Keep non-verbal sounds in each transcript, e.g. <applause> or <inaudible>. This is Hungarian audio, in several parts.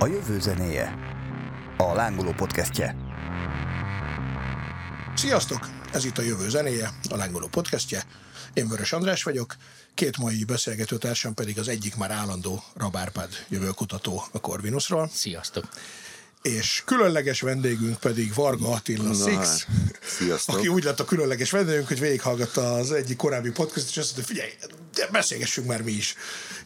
A jövő zenéje. A lángoló podcastje. Sziasztok! Ez itt a Jövő zenéje, a Lángoló podcastje. Én Vörös András vagyok, két mai beszélgetőtársam pedig az egyik már állandó Rabárpád jövőkutató a Corvinusról. Sziasztok! És különleges vendégünk pedig Varga Attila Six, hát, sziasztok. aki úgy lett a különleges vendégünk, hogy végighallgatta az egyik korábbi podcast, és azt mondta, figyelj, beszélgessünk már mi is.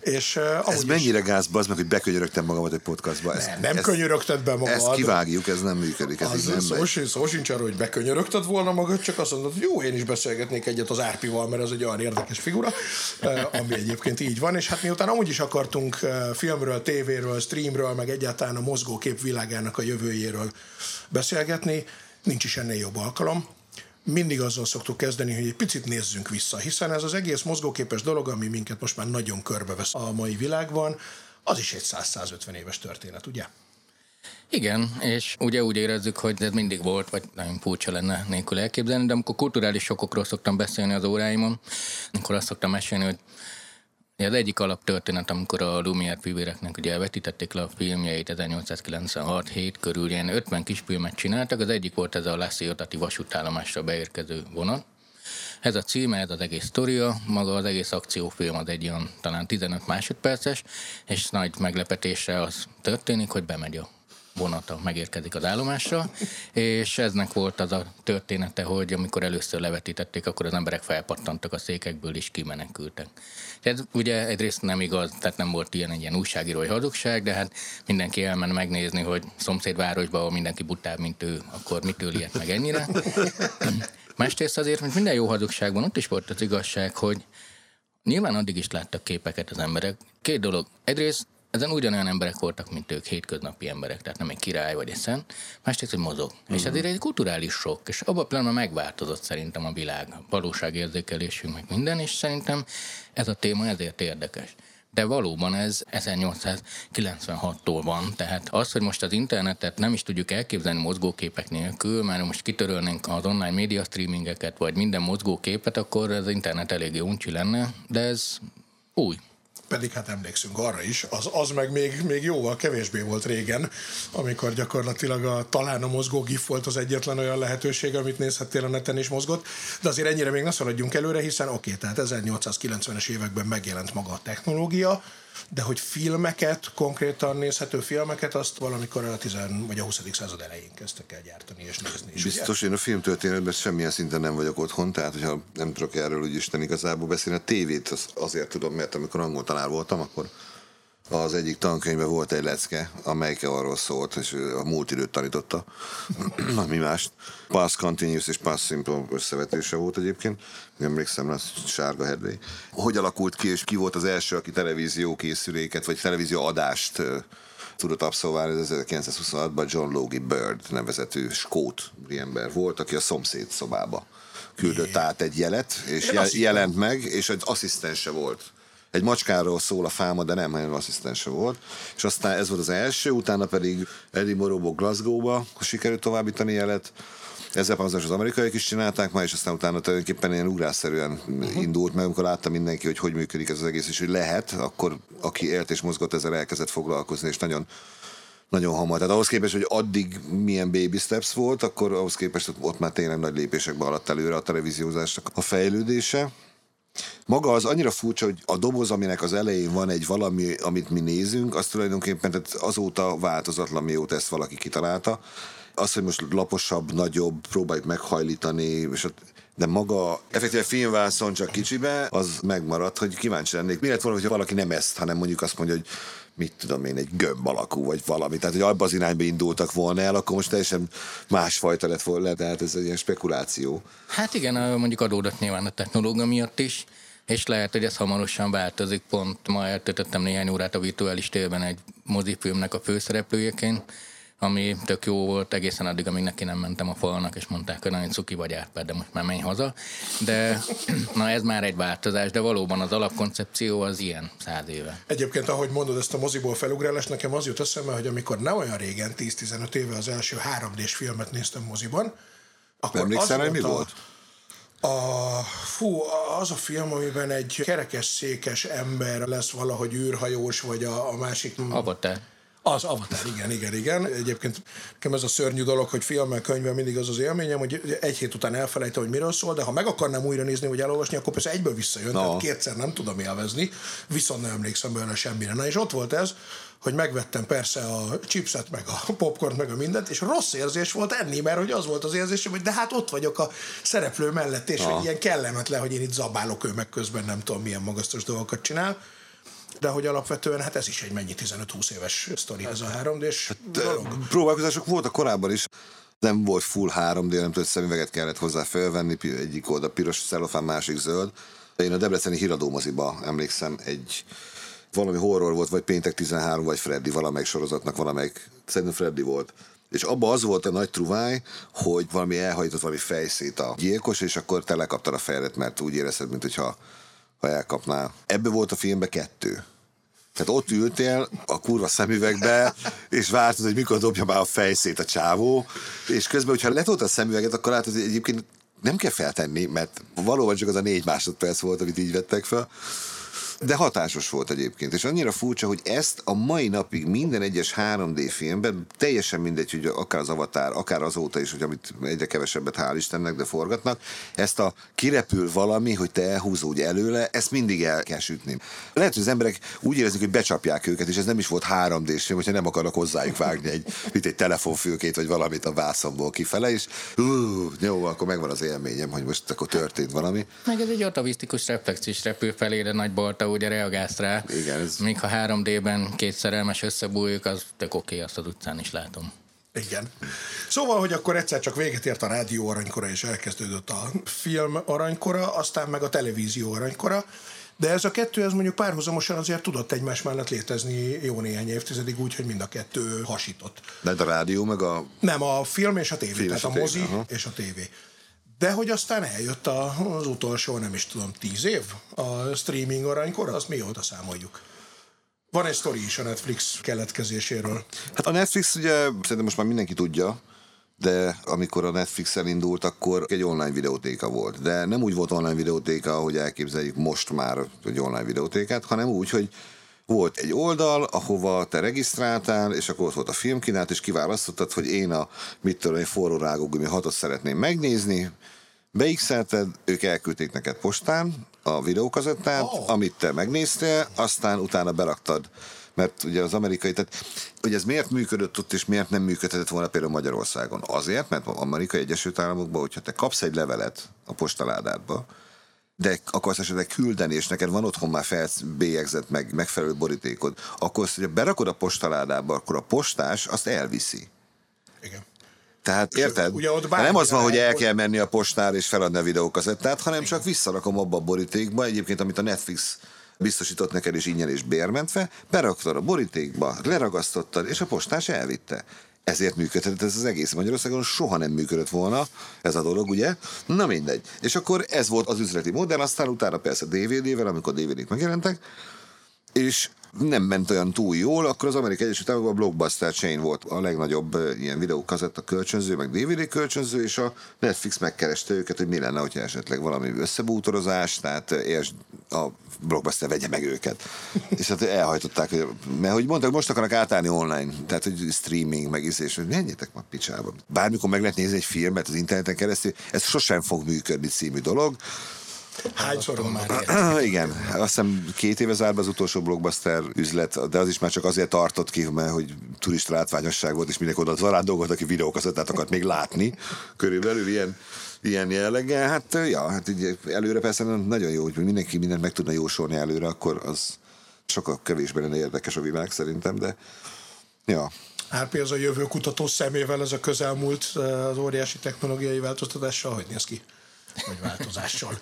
És, uh, ez mennyire is... gáz, az meg, hogy bekönyörögtem magamat egy podcastba. Ez, nem, nem ez, könyörögted be magad. Ezt kivágjuk, ez nem működik. Ez az, nem szó, sincs, szó sincs arról, hogy bekönyörögted volna magad, csak azt mondod, hogy jó, én is beszélgetnék egyet az Árpival, mert az egy olyan érdekes figura, ami egyébként így van, és hát miután amúgy is akartunk filmről, tévéről, streamről, meg egyáltalán a mozgókép világának a jövőjéről beszélgetni, nincs is ennél jobb alkalom mindig azzal szoktuk kezdeni, hogy egy picit nézzünk vissza, hiszen ez az egész mozgóképes dolog, ami minket most már nagyon körbevesz a mai világban, az is egy 100-150 éves történet, ugye? Igen, és ugye úgy érezzük, hogy ez mindig volt, vagy nagyon furcsa lenne nélkül elképzelni, de amikor kulturális sokokról szoktam beszélni az óráimon, akkor azt szoktam mesélni, hogy az egyik alaptörténet, amikor a Lumière fivéreknek ugye elvetítették le a filmjeit 1896 7 körül, ilyen 50 kis filmet csináltak, az egyik volt ez a Lassi vasútállomásra beérkező vonat. Ez a címe, ez az egész sztoria, maga az egész akciófilm az egy olyan talán 15 másodperces, és nagy meglepetése az történik, hogy bemegy a vonata megérkezik az állomásra, és eznek volt az a története, hogy amikor először levetítették, akkor az emberek felpattantak a székekből és kimenekültek. Ez ugye egyrészt nem igaz, tehát nem volt ilyen egy ilyen újságírói hazugság, de hát mindenki elmen megnézni, hogy szomszédvárosban, ahol mindenki butább, mint ő, akkor mitől ilyet meg ennyire. Másrészt azért, mint minden jó hazugságban, ott is volt az igazság, hogy nyilván addig is láttak képeket az emberek. Két dolog. Egyrészt ezen ugyanolyan emberek voltak, mint ők, hétköznapi emberek, tehát nem egy király vagy egy szent, másrészt, hogy mozog. Uh-huh. És mhm. ezért egy kulturális sok, és abban a pillanatban megváltozott szerintem a világ, a valóságérzékelésünk, meg minden, és szerintem ez a téma ezért érdekes. De valóban ez 1896-tól van, tehát az, hogy most az internetet nem is tudjuk elképzelni mozgóképek nélkül, mert most kitörölnénk az online média streamingeket, vagy minden mozgóképet, akkor az internet eléggé uncsi lenne, de ez új, pedig hát emlékszünk arra is, az, az meg még, még jóval kevésbé volt régen, amikor gyakorlatilag a, talán a mozgó GIF volt az egyetlen olyan lehetőség, amit nézhettél a neten és mozgott, de azért ennyire még ne szaladjunk előre, hiszen oké, okay, tehát 1890-es években megjelent maga a technológia, de hogy filmeket, konkrétan nézhető filmeket, azt valamikor a 10 vagy a 20. század elején kezdtek el gyártani és nézni. És Biztos, ugye? én a filmtörténetben semmilyen szinten nem vagyok otthon, tehát hogyha nem tudok erről úgy Isten igazából beszélni, a tévét az azért tudom, mert amikor angol tanár voltam, akkor az egyik tankönyvben volt egy lecke, amelyik arról szólt, és a múlt időt tanította, <clears throat> mi mást. Past Continuous és Past Simple összevetése volt egyébként, emlékszem rá, Sárga Hedvég. Hogy alakult ki, és ki volt az első, aki televízió készüléket, vagy televízió adást tudott abszolválni, ez 1926-ban John Logie Bird nevezetű skót ember volt, aki a szomszéd szobába küldött át egy jelet, és jelent meg, és egy asszisztense volt egy macskáról szól a fáma, de nem, hanem asszisztense volt. És aztán ez volt az első, utána pedig Edinburghból Glasgow-ba sikerült továbbítani jelet. Ezzel párhuzamosan az amerikaiak is csinálták már, és aztán utána tulajdonképpen ilyen ugrásszerűen uh-huh. indult meg, amikor látta mindenki, hogy hogy működik ez az egész, és hogy lehet, akkor aki élt és mozgott, ezzel elkezdett foglalkozni, és nagyon nagyon hamar. Tehát ahhoz képest, hogy addig milyen baby steps volt, akkor ahhoz képest ott már tényleg nagy lépésekbe alatt előre a televíziózásnak a fejlődése. Maga az annyira furcsa, hogy a doboz, aminek az elején van egy valami, amit mi nézünk, az tulajdonképpen tehát azóta változatlan, mióta ezt valaki kitalálta. Az, hogy most laposabb, nagyobb, próbáljuk meghajlítani, és ott de maga effektíve filmvászon csak kicsibe, az megmaradt, hogy kíváncsi lennék. Mi lett volna, hogyha valaki nem ezt, hanem mondjuk azt mondja, hogy mit tudom én, egy gömb alakú, vagy valami. Tehát, hogy abban az irányba indultak volna el, akkor most teljesen másfajta lett volna, tehát ez egy ilyen spekuláció. Hát igen, mondjuk adódott nyilván a technológia miatt is, és lehet, hogy ez hamarosan változik. Pont ma eltöltöttem néhány órát a virtuális térben egy mozifilmnek a főszereplőjeként, ami tök jó volt egészen addig, amíg neki nem mentem a falnak, és mondták, hogy nagyon cuki vagy átpád, de most már menj haza. De <clears throat> na ez már egy változás, de valóban az alapkoncepció az ilyen száz éve. Egyébként, ahogy mondod ezt a moziból felugrálást, nekem az jut eszembe, hogy amikor nem olyan régen, 10-15 éve az első 3D-s filmet néztem moziban, akkor Emlékszel, az mi a, volt? A, fú, az a film, amiben egy kerekes székes ember lesz valahogy űrhajós, vagy a, a másik... Avatar. Az Avatar, igen, igen, igen. Egyébként nekem ez a szörnyű dolog, hogy filmmel, könyvvel mindig az az élményem, hogy egy hét után elfelejtem, hogy miről szól, de ha meg akarnám újra nézni, vagy elolvasni, akkor persze egyből visszajön, no. tehát kétszer nem tudom élvezni, viszont nem emlékszem belőle semmire. Na és ott volt ez, hogy megvettem persze a chipset, meg a popcorn, meg a mindent, és rossz érzés volt enni, mert hogy az volt az érzésem, hogy de hát ott vagyok a szereplő mellett, és hogy ilyen kellemetlen, hogy én itt zabálok ő meg közben nem tudom milyen magasztos dolgokat csinál de hogy alapvetően hát ez is egy mennyi 15-20 éves sztori ez a 3D-s hát, dolog. Próbálkozások voltak korábban is, nem volt full 3D, nem tudott szemüveget kellett hozzá felvenni, egyik oldal piros szellofán, másik zöld. Én a Debreceni híradómoziba emlékszem egy valami horror volt, vagy Péntek 13, vagy Freddy, valamelyik sorozatnak valamelyik, szerintem Freddy volt. És abban az volt a nagy truváj, hogy valami elhajított valami fejszét a gyilkos, és akkor te lekaptad a fejedet, mert úgy érezted, mint hogyha ha elkapnál. Ebből volt a filmben kettő. Tehát ott ültél a kurva szemüvegbe, és vártad, hogy mikor dobja már a fejszét a csávó, és közben, hogyha letolt a szemüveget, akkor látod, hogy egyébként nem kell feltenni, mert valóban csak az a négy másodperc volt, amit így vettek fel. De hatásos volt egyébként, és annyira furcsa, hogy ezt a mai napig minden egyes 3D filmben, teljesen mindegy, hogy akár az Avatar, akár azóta is, hogy amit egyre kevesebbet, hál' Istennek, de forgatnak, ezt a kirepül valami, hogy te elhúzódj előle, ezt mindig el kell sütni. Lehet, hogy az emberek úgy érezik, hogy becsapják őket, és ez nem is volt 3D-s film, hogyha nem akarnak hozzájuk vágni egy, mint egy telefonfülkét, vagy valamit a vászomból kifele, és ú, jó, akkor megvan az élményem, hogy most akkor történt valami. Meg ez egy atavisztikus reflexis repül felére nagy balta ugye reagálsz rá. Igen, ez... Míg ha 3D-ben két szerelmes összebújjuk, az tök oké, okay, azt az utcán is látom. Igen. Szóval, hogy akkor egyszer csak véget ért a rádió aranykora, és elkezdődött a film aranykora, aztán meg a televízió aranykora, de ez a kettő, ez mondjuk párhuzamosan azért tudott egymás mellett létezni jó néhány évtizedig úgy, hogy mind a kettő hasított. De a rádió meg a... Nem, a film és a tévé, film tehát a, a mozi aha. és a tévé. De hogy aztán eljött az utolsó, nem is tudom, tíz év a streaming aranykor, azt mióta számoljuk? Van egy sztori is a Netflix keletkezéséről. Hát a Netflix ugye szerintem most már mindenki tudja, de amikor a Netflix elindult, akkor egy online videótéka volt. De nem úgy volt online videótéka, ahogy elképzeljük most már egy online videótékát, hanem úgy, hogy volt egy oldal, ahova te regisztráltál, és akkor ott volt a filmkínálat, és kiválasztottad, hogy én a mit tudom, egy forró rágógumi hatot szeretném megnézni, beixelted, ők elküldték neked postán a videókazettát, oh. amit te megnéztél, aztán utána beraktad mert ugye az amerikai, tehát hogy ez miért működött ott, és miért nem működhetett volna például Magyarországon? Azért, mert az Amerikai Egyesült Államokban, hogyha te kapsz egy levelet a postaládádba, de akarsz esetleg küldeni, és neked van otthon már felbélyegzett, meg megfelelő borítékod, akkor azt, hogyha berakod a postaládába, akkor a postás azt elviszi. Igen. Tehát érted? Ugye ott nem az van, hogy el kell menni a postára és feladni a videókazettát, hanem csak visszarakom abba a borítékba, egyébként, amit a Netflix biztosított neked is ingyen és bérmentve, beraktad a borítékba, leragasztottad, és a postás elvitte ezért működhetett ez az egész Magyarországon, soha nem működött volna ez a dolog, ugye? Na mindegy. És akkor ez volt az üzleti modell, aztán utána persze DVD-vel, amikor DVD-k megjelentek, és nem ment olyan túl jól, akkor az Amerikai Egyesült Államokban a Blockbuster Chain volt a legnagyobb ilyen videókazetta kölcsönző, meg DVD kölcsönző, és a Netflix megkereste őket, hogy mi lenne, hogyha esetleg valami összebútorozás, tehát és a Blockbuster vegye meg őket. <laughs> és hát elhajtották, hogy, mert hogy mondták, most akarnak átállni online, tehát hogy streaming, meg és hogy menjetek már picsába. Bármikor meg lehet nézni egy filmet az interneten keresztül, ez sosem fog működni című dolog. Hányszor van már Igen, azt hiszem két éve zárva az utolsó blockbuster üzlet, de az is már csak azért tartott ki, mert hogy turista látványosság volt, és mindenki oda zarándolgolt, aki videókazettát akart még látni. Körülbelül ilyen ilyen jelleggel. Hát, ja, hát így előre persze nagyon jó, hogy mindenki mindent meg tudna jósolni előre, akkor az sokkal kevésbé lenne érdekes a világ szerintem, de ja. Árpi az a jövő kutató szemével, ez a közelmúlt az óriási technológiai változtatással, hogy néz ki? Vagy változással.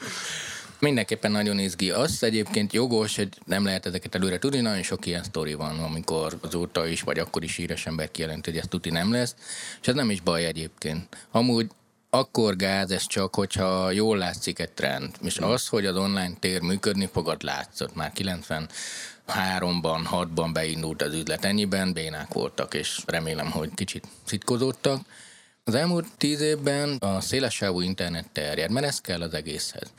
Mindenképpen nagyon izgi. Az egyébként jogos, hogy nem lehet ezeket előre tudni, nagyon sok ilyen sztori van, amikor azóta is, vagy akkor is híres ember kijelenti, hogy ez tuti nem lesz, és ez nem is baj egyébként. Amúgy akkor gáz ez csak, hogyha jól látszik egy trend. És az, hogy az online tér működni fogad látszott. Már 93-ban, 6-ban beindult az üzlet ennyiben, bénák voltak, és remélem, hogy kicsit szitkozódtak. Az elmúlt tíz évben a szélessávú internet terjed, mert ez kell az egészhez.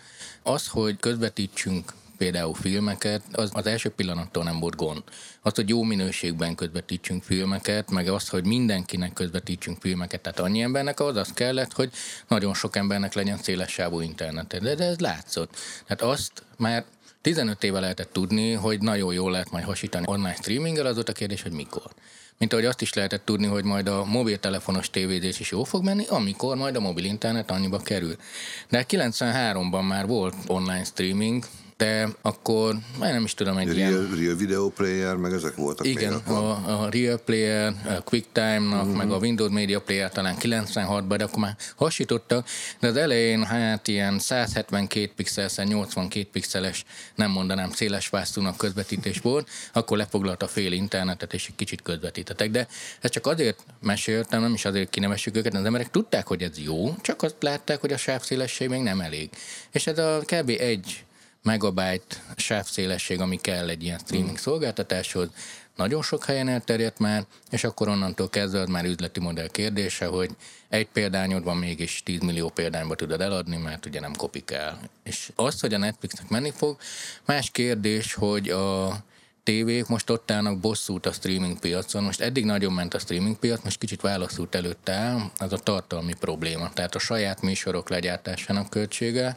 Az, hogy közvetítsünk például filmeket, az, az első pillanattól nem volt gond. Az, hogy jó minőségben közvetítsünk filmeket, meg az, hogy mindenkinek közvetítsünk filmeket, tehát annyi embernek az az kellett, hogy nagyon sok embernek legyen széles sávú internet. De, de ez látszott. Tehát azt már 15 éve lehetett tudni, hogy nagyon jól lehet majd hasítani online streaminggel, az volt a kérdés, hogy mikor. Mint ahogy azt is lehetett tudni, hogy majd a mobiltelefonos tévézés is jó fog menni, amikor majd a mobil internet annyiba kerül. De 93-ban már volt online streaming, de akkor, már nem is tudom, egy Real, ilyen... Real Video Player, meg ezek voltak Igen, még a, a Real Player, a QuickTime-nak, uh-huh. meg a Windows Media Player talán 96-ban, de akkor már hasítottak, de az elején hát ilyen 172 pixel, 82 pixeles, nem mondanám széles vásztúnak közvetítés volt, akkor lefoglalta a fél internetet, és egy kicsit közvetítettek. De ezt csak azért meséltem, nem is azért kinevessük őket, az emberek tudták, hogy ez jó, csak azt látták, hogy a sávszélesség még nem elég. És ez a kb. egy megabyte sávszélesség, ami kell egy ilyen streaming szolgáltatáshoz, nagyon sok helyen elterjedt már, és akkor onnantól kezdve az már üzleti modell kérdése, hogy egy példányod van, mégis 10 millió példányba tudod eladni, mert ugye nem kopik el. És az, hogy a Netflixnek menni fog, más kérdés, hogy a tévék most ott állnak bosszút a streaming piacon. Most eddig nagyon ment a streaming piac, most kicsit válaszút előtt áll, az a tartalmi probléma. Tehát a saját műsorok legyártásának költsége,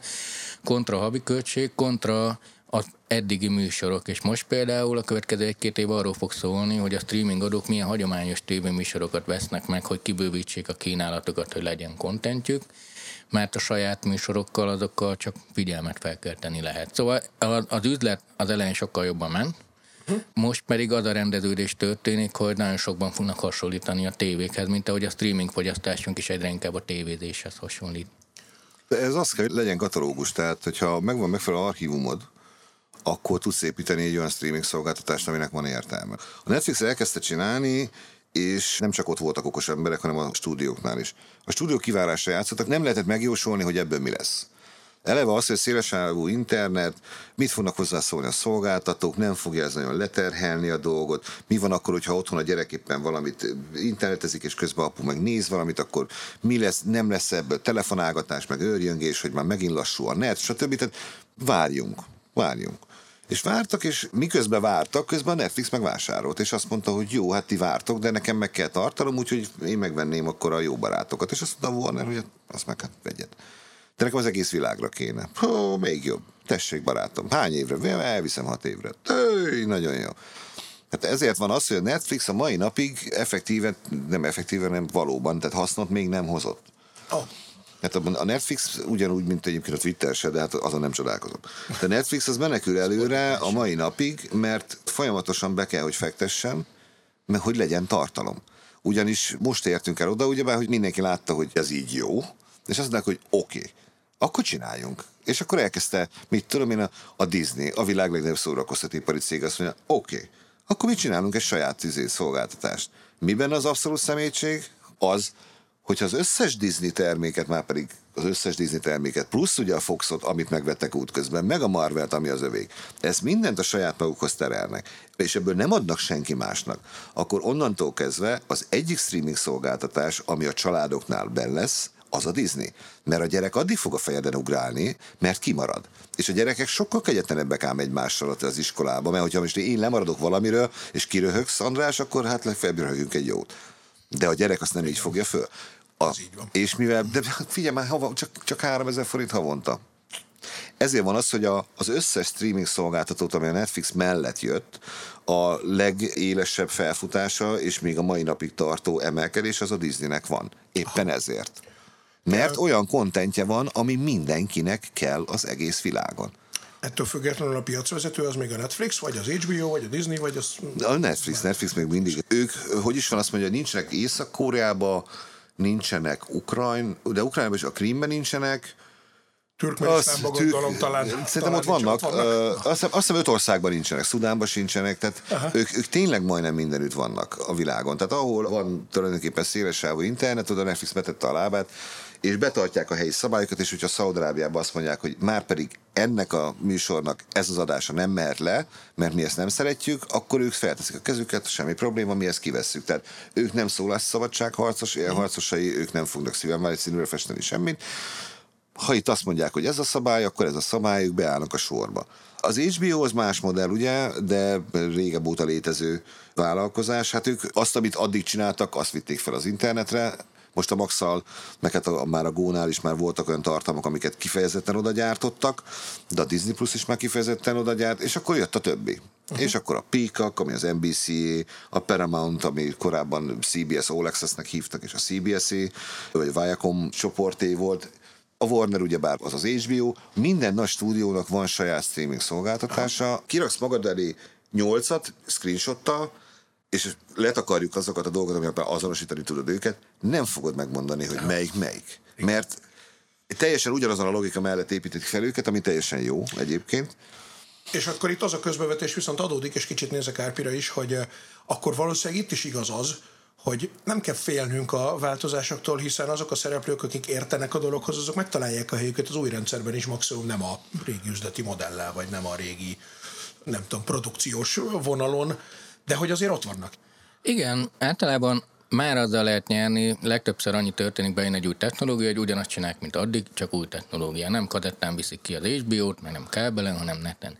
kontra havi költség, kontra az eddigi műsorok, és most például a következő egy-két év arról fog szólni, hogy a streaming adók milyen hagyományos tévéműsorokat vesznek meg, hogy kibővítsék a kínálatokat, hogy legyen kontentjük, mert a saját műsorokkal azokkal csak figyelmet felkelteni lehet. Szóval az üzlet az elején sokkal jobban ment, most pedig az a rendeződés történik, hogy nagyon sokban fognak hasonlítani a tévékhez, mint ahogy a streaming fogyasztásunk is egyre inkább a tévézéshez hasonlít. De ez az kell, hogy legyen katalógus, tehát hogyha megvan megfelelő archívumod, akkor tudsz építeni egy olyan streaming szolgáltatást, aminek van értelme. A Netflix elkezdte csinálni, és nem csak ott voltak okos emberek, hanem a stúdióknál is. A stúdiók kivárásra játszottak, nem lehetett megjósolni, hogy ebből mi lesz. Eleve az, hogy szélesávú internet, mit fognak hozzászólni a szolgáltatók, nem fogja ez nagyon leterhelni a dolgot. Mi van akkor, hogyha otthon a gyerek éppen valamit internetezik, és közben apu meg néz valamit, akkor mi lesz, nem lesz ebből telefonálgatás, meg őrjöngés, hogy már megint lassú a net, stb. Tehát várjunk, várjunk. És vártak, és miközben vártak, közben a Netflix megvásárolt, és azt mondta, hogy jó, hát ti vártok, de nekem meg kell tartanom, úgyhogy én megvenném akkor a jó barátokat. És azt mondta Warner, hogy azt meg hát vegyet. De nekem az egész világra kéne. Hó, még jobb. Tessék, barátom. Hány évre? Elviszem hat évre. Tőj, nagyon jó. Hát ezért van az, hogy a Netflix a mai napig effektíven, nem effektíven, nem valóban, tehát hasznot még nem hozott. Oh. Hát a Netflix ugyanúgy, mint egyébként a Twitter se, de hát azon nem csodálkozom. De a Netflix az menekül előre a mai napig, mert folyamatosan be kell, hogy fektessen, mert hogy legyen tartalom. Ugyanis most értünk el oda, ugyebár, hogy mindenki látta, hogy ez így jó, és azt mondták, hogy oké. Okay akkor csináljunk. És akkor elkezdte, mit tudom én, a, a Disney, a világ legnagyobb szórakoztatóipari cég azt mondja, oké, okay, akkor mit csinálunk egy saját izé szolgáltatást. Miben az abszolút szemétség? Az, hogyha az összes Disney terméket, már pedig az összes Disney terméket, plusz ugye a Foxot, amit megvettek útközben, meg a Marvelt, ami az övék, ezt mindent a saját magukhoz terelnek, és ebből nem adnak senki másnak, akkor onnantól kezdve az egyik streaming szolgáltatás, ami a családoknál benn lesz, az a Disney. Mert a gyerek addig fog a fejeden ugrálni, mert kimarad. És a gyerekek sokkal kegyetlenebbek ám egymással az iskolába, mert hogyha most én lemaradok valamiről, és kiröhögsz, András, akkor hát legfeljebb röhögünk egy jót. De a gyerek azt nem így fogja föl. A, és mivel, de figyelj már, hava, csak, csak 3000 forint havonta. Ezért van az, hogy a, az összes streaming szolgáltatót, ami a Netflix mellett jött, a legélesebb felfutása, és még a mai napig tartó emelkedés az a Disneynek van. Éppen ezért. Mert olyan kontentje van, ami mindenkinek kell az egész világon. Ettől függetlenül a piacvezető az még a Netflix, vagy az HBO, vagy a Disney, vagy az... A Netflix, Netflix még mindig. Ők, hogy is van, azt mondja, nincsenek Észak-Koreába, nincsenek Ukrajn, de Ukrajnában is a Krímben nincsenek, Türkmenisztánban tűk, gondolom talán. Szerintem talán ott vannak. Ott vannak. Uh, azt, hiszem, azt hiszem öt országban nincsenek, Szudánban sincsenek, tehát ők, ők, tényleg majdnem mindenütt vannak a világon. Tehát ahol van tulajdonképpen szélesávú internet, oda Netflix betette a lábát, és betartják a helyi szabályokat, és hogyha Szaudarábiában azt mondják, hogy már pedig ennek a műsornak ez az adása nem mehet le, mert mi ezt nem szeretjük, akkor ők felteszik a kezüket, semmi probléma, mi ezt kivesszük. Tehát ők nem szólásszabadság harcos, ilyen harcosai, ők nem fognak szívem színűre festeni semmit, Ha itt azt mondják, hogy ez a szabály, akkor ez a szabály, ők beállnak a sorba. Az HBO az más modell, ugye, de régebb óta létező vállalkozás. Hát ők azt, amit addig csináltak, azt vitték fel az internetre, most a Maxal, hát a, már a Gónál is már voltak olyan tartalmak, amiket kifejezetten oda gyártottak, de a Disney Plus is már kifejezetten oda gyárt, és akkor jött a többi. Uh-huh. És akkor a Peacock, ami az NBC, a Paramount, ami korábban CBS All Access-nek hívtak, és a CBS-é, vagy Viacom csoporté volt, a Warner ugyebár az az HBO, minden nagy stúdiónak van saját streaming szolgáltatása, kiraksz magad elé nyolcat screenshottal, és letakarjuk azokat a dolgokat, amiben azonosítani tudod őket, nem fogod megmondani, hogy melyik melyik. Mert teljesen ugyanazon a logika mellett építik fel őket, ami teljesen jó egyébként. És akkor itt az a közbevetés viszont adódik, és kicsit nézek Árpira is, hogy eh, akkor valószínűleg itt is igaz az, hogy nem kell félnünk a változásoktól, hiszen azok a szereplők, akik értenek a dologhoz, azok megtalálják a helyüket az új rendszerben is, maximum nem a régi üzleti modellel, vagy nem a régi, nem tudom, produkciós vonalon, de hogy azért ott vannak. Igen, általában már azzal lehet nyerni, legtöbbször annyi történik bejön egy új technológia, hogy ugyanazt csinálják, mint addig, csak új technológia. Nem kadettán viszik ki az HBO-t, meg nem kábelen, hanem neten.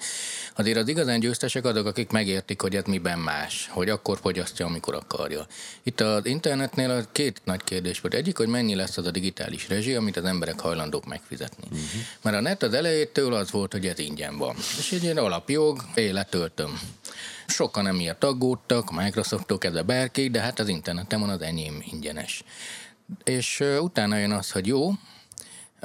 Azért az igazán győztesek azok, akik megértik, hogy ez miben más, hogy akkor fogyasztja, amikor akarja. Itt az internetnél a két nagy kérdés volt. Egyik, hogy mennyi lesz az a digitális rezsi, amit az emberek hajlandók megfizetni. Uh-huh. Mert a net az elejétől az volt, hogy ez ingyen van. És egy ilyen alapjog, életöltöm. Sokan emiatt aggódtak, Microsofttól kezdve bárki, de hát az interneten van az enyém ingyenes. És utána jön az, hogy jó,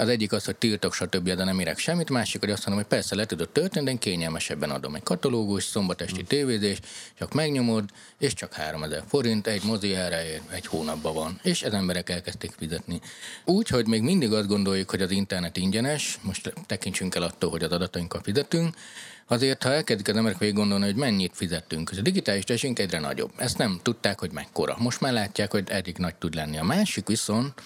az egyik az, hogy tiltok, stb., de nem érek semmit, másik, hogy azt mondom, hogy persze le tudod tölteni, de én kényelmesebben adom egy katalógus, szombatesti tévézés, csak megnyomod, és csak 3000 forint, egy mozi erre egy hónapban van. És ez emberek elkezdték fizetni. Úgy, hogy még mindig azt gondoljuk, hogy az internet ingyenes, most tekintsünk el attól, hogy az adatainkkal fizetünk, Azért, ha elkezdik az emberek végig gondolni, hogy mennyit fizettünk, a digitális tesünk egyre nagyobb. Ezt nem tudták, hogy mekkora. Most már látják, hogy eddig nagy tud lenni. A másik viszont,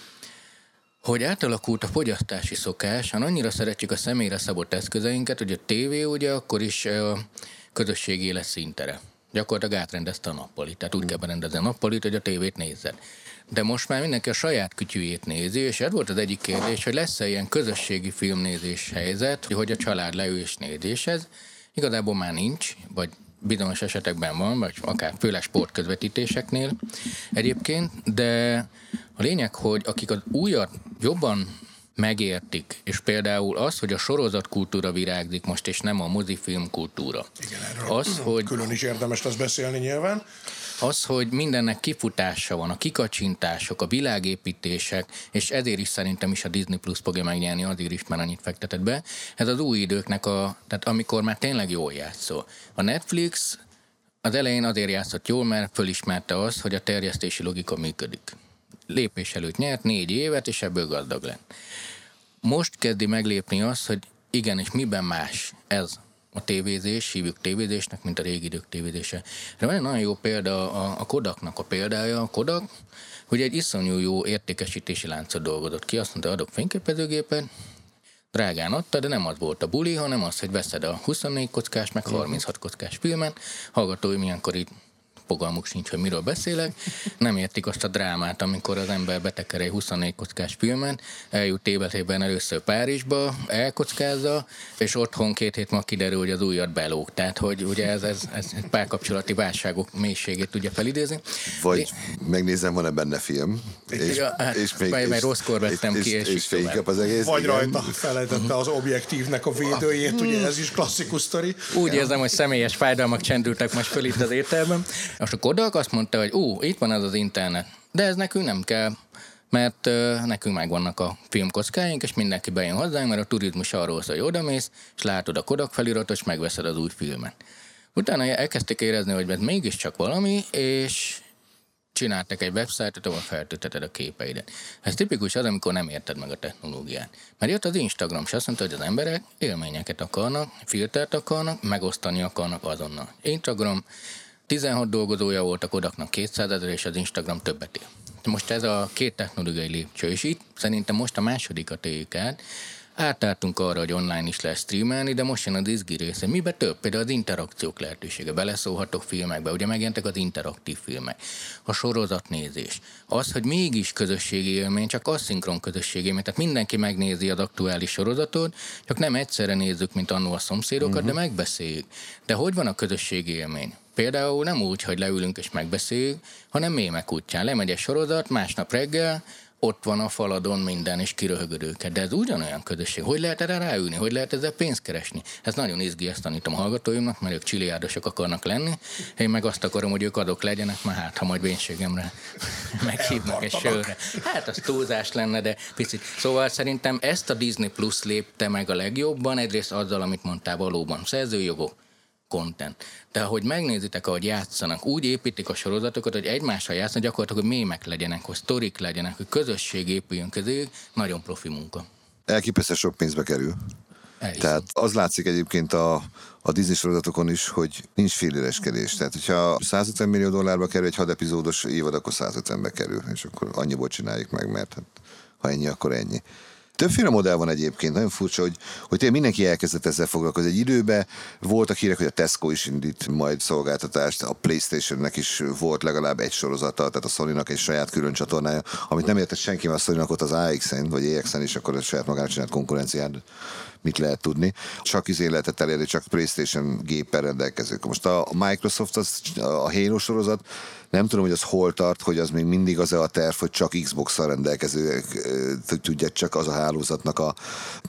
hogy átalakult a fogyasztási szokás, hát annyira szeretjük a személyre szabott eszközeinket, hogy a tévé ugye akkor is a közösségi élet szintere. Gyakorlatilag átrendezte a nappalit, tehát úgy kell berendezni a nappalit, hogy a tévét nézzed. De most már mindenki a saját kütyűjét nézi, és ez volt az egyik kérdés, hogy lesz-e ilyen közösségi filmnézés helyzet, hogy a család leül és néz, és ez igazából már nincs, vagy bizonyos esetekben van, vagy akár főleg sportközvetítéseknél egyébként, de a lényeg, hogy akik az újat jobban megértik, és például az, hogy a sorozatkultúra virágzik most, és nem a mozifilm kultúra. Igen, erről az, hogy külön is érdemes lesz beszélni nyilván. Az, hogy mindennek kifutása van, a kikacsintások, a világépítések, és ezért is szerintem is a Disney Plus fogja megnyerni, azért is már annyit fektetett be. Ez az új időknek a, tehát amikor már tényleg jól játszol. A Netflix az elején azért játszott jól, mert fölismerte azt, hogy a terjesztési logika működik. Lépés előtt nyert négy évet, és ebből gazdag lett. Most kezdi meglépni azt, hogy igen, és miben más ez a tévézés, hívjuk tévézésnek, mint a régi idők tévézése. De van egy nagyon jó példa, a, a Kodaknak a példája. A Kodak, hogy egy iszonyú jó értékesítési láncot dolgozott ki, azt mondta, adok fényképezőgépet, drágán adta, de nem az volt a buli, hanem az, hogy veszed a 24 kockás, meg 36 kockás filmet, hallgatói milyenkor itt fogalmuk sincs, hogy miről beszélek. Nem értik azt a drámát, amikor az ember beteker egy 24 kockás filmen, eljut életében először Párizsba, elkockázza, és otthon két hét múlva kiderül, hogy az újat belóg. Tehát, hogy ugye ez, ez, ez párkapcsolati válságok mélységét tudja felidézni. Vagy é, megnézem, van-e benne film. És, ja, hát, és még, mert rosszkor vettem és, ki, és, és, és az egész. Vagy igen. rajta felejtette az objektívnek a védőjét, ugye ez is klasszikus sztori. Úgy érzem, hogy személyes fájdalmak csendültek most föl itt az értelmem. Most a Kodak azt mondta, hogy ú, itt van ez az internet, de ez nekünk nem kell, mert uh, nekünk megvannak a filmkockáink, és mindenki bejön hozzánk, mert a turizmus arról szól, hogy odamész, és látod a Kodak feliratot, és megveszed az új filmet. Utána elkezdték érezni, hogy ez mégiscsak valami, és csináltak egy websájtot, ahol feltölteted a képeidet. Ez tipikus az, amikor nem érted meg a technológiát. Mert jött az Instagram, és azt mondta, hogy az emberek élményeket akarnak, filtert akarnak, megosztani akarnak azonnal. Instagram 16 dolgozója volt a Kodaknak 200 ezer, és az Instagram többet ér. Most ez a két technológiai lépcső, és itt szerintem most a másodikat éljük át, Átálltunk arra, hogy online is lehet streamelni, de most jön az izgi része. Mibe több? Például az interakciók lehetősége. Beleszólhatok filmekbe, ugye megjelentek az interaktív filmek. A sorozatnézés. Az, hogy mégis közösségi élmény, csak asszinkron közösségi élmény. Tehát mindenki megnézi az aktuális sorozatot, csak nem egyszerre nézzük, mint annó a szomszédokat, uh-huh. de megbeszéljük. De hogy van a közösségi élmény? Például nem úgy, hogy leülünk és megbeszéljük, hanem mémek útján. Lemegy egy sorozat, másnap reggel, ott van a faladon minden, és kiröhögöd őket. De ez ugyanolyan közösség. Hogy lehet erre ráülni? Hogy lehet ezzel pénzt keresni? Ez nagyon izgi, ezt tanítom a hallgatóimnak, mert ők csiliárdosok akarnak lenni. Én meg azt akarom, hogy ők adok legyenek, mert hát, ha majd vénségemre <laughs> meghívnak egy sörre. Hát az túlzás lenne, de picit. Szóval szerintem ezt a Disney Plus lépte meg a legjobban, egyrészt azzal, amit mondtál valóban. Szerzőjogok, content. De ahogy megnézitek, ahogy játszanak, úgy építik a sorozatokat, hogy egymással játszanak, gyakorlatilag, hogy mémek legyenek, hogy sztorik legyenek, hogy közösség épüljön közé, nagyon profi munka. Elképesztően sok pénzbe kerül. Elhiszem. Tehát az látszik egyébként a, a Disney sorozatokon is, hogy nincs féléreskedés. Tehát, hogyha 150 millió dollárba kerül egy 6 epizódos évad, akkor 150-be kerül, és akkor annyiból csináljuk meg, mert hát, ha ennyi, akkor ennyi. Többféle modell van egyébként, nagyon furcsa, hogy, hogy tényleg mindenki elkezdett ezzel foglalkozni. Egy időben voltak hírek, hogy a Tesco is indít majd szolgáltatást, a Playstation-nek is volt legalább egy sorozata, tehát a Sony-nak egy saját külön csatornája, amit nem értett senki, mert a Sony-nak ott az AX-en, vagy EX-en is, akkor a saját magának csinált konkurenciát mit lehet tudni. Csak izé lehetett elérni, csak PlayStation géppel rendelkezők. Most a Microsoft, az, a Halo sorozat, nem tudom, hogy az hol tart, hogy az még mindig az a terv, hogy csak Xbox-szal rendelkezőek tudják csak az a hálózatnak a,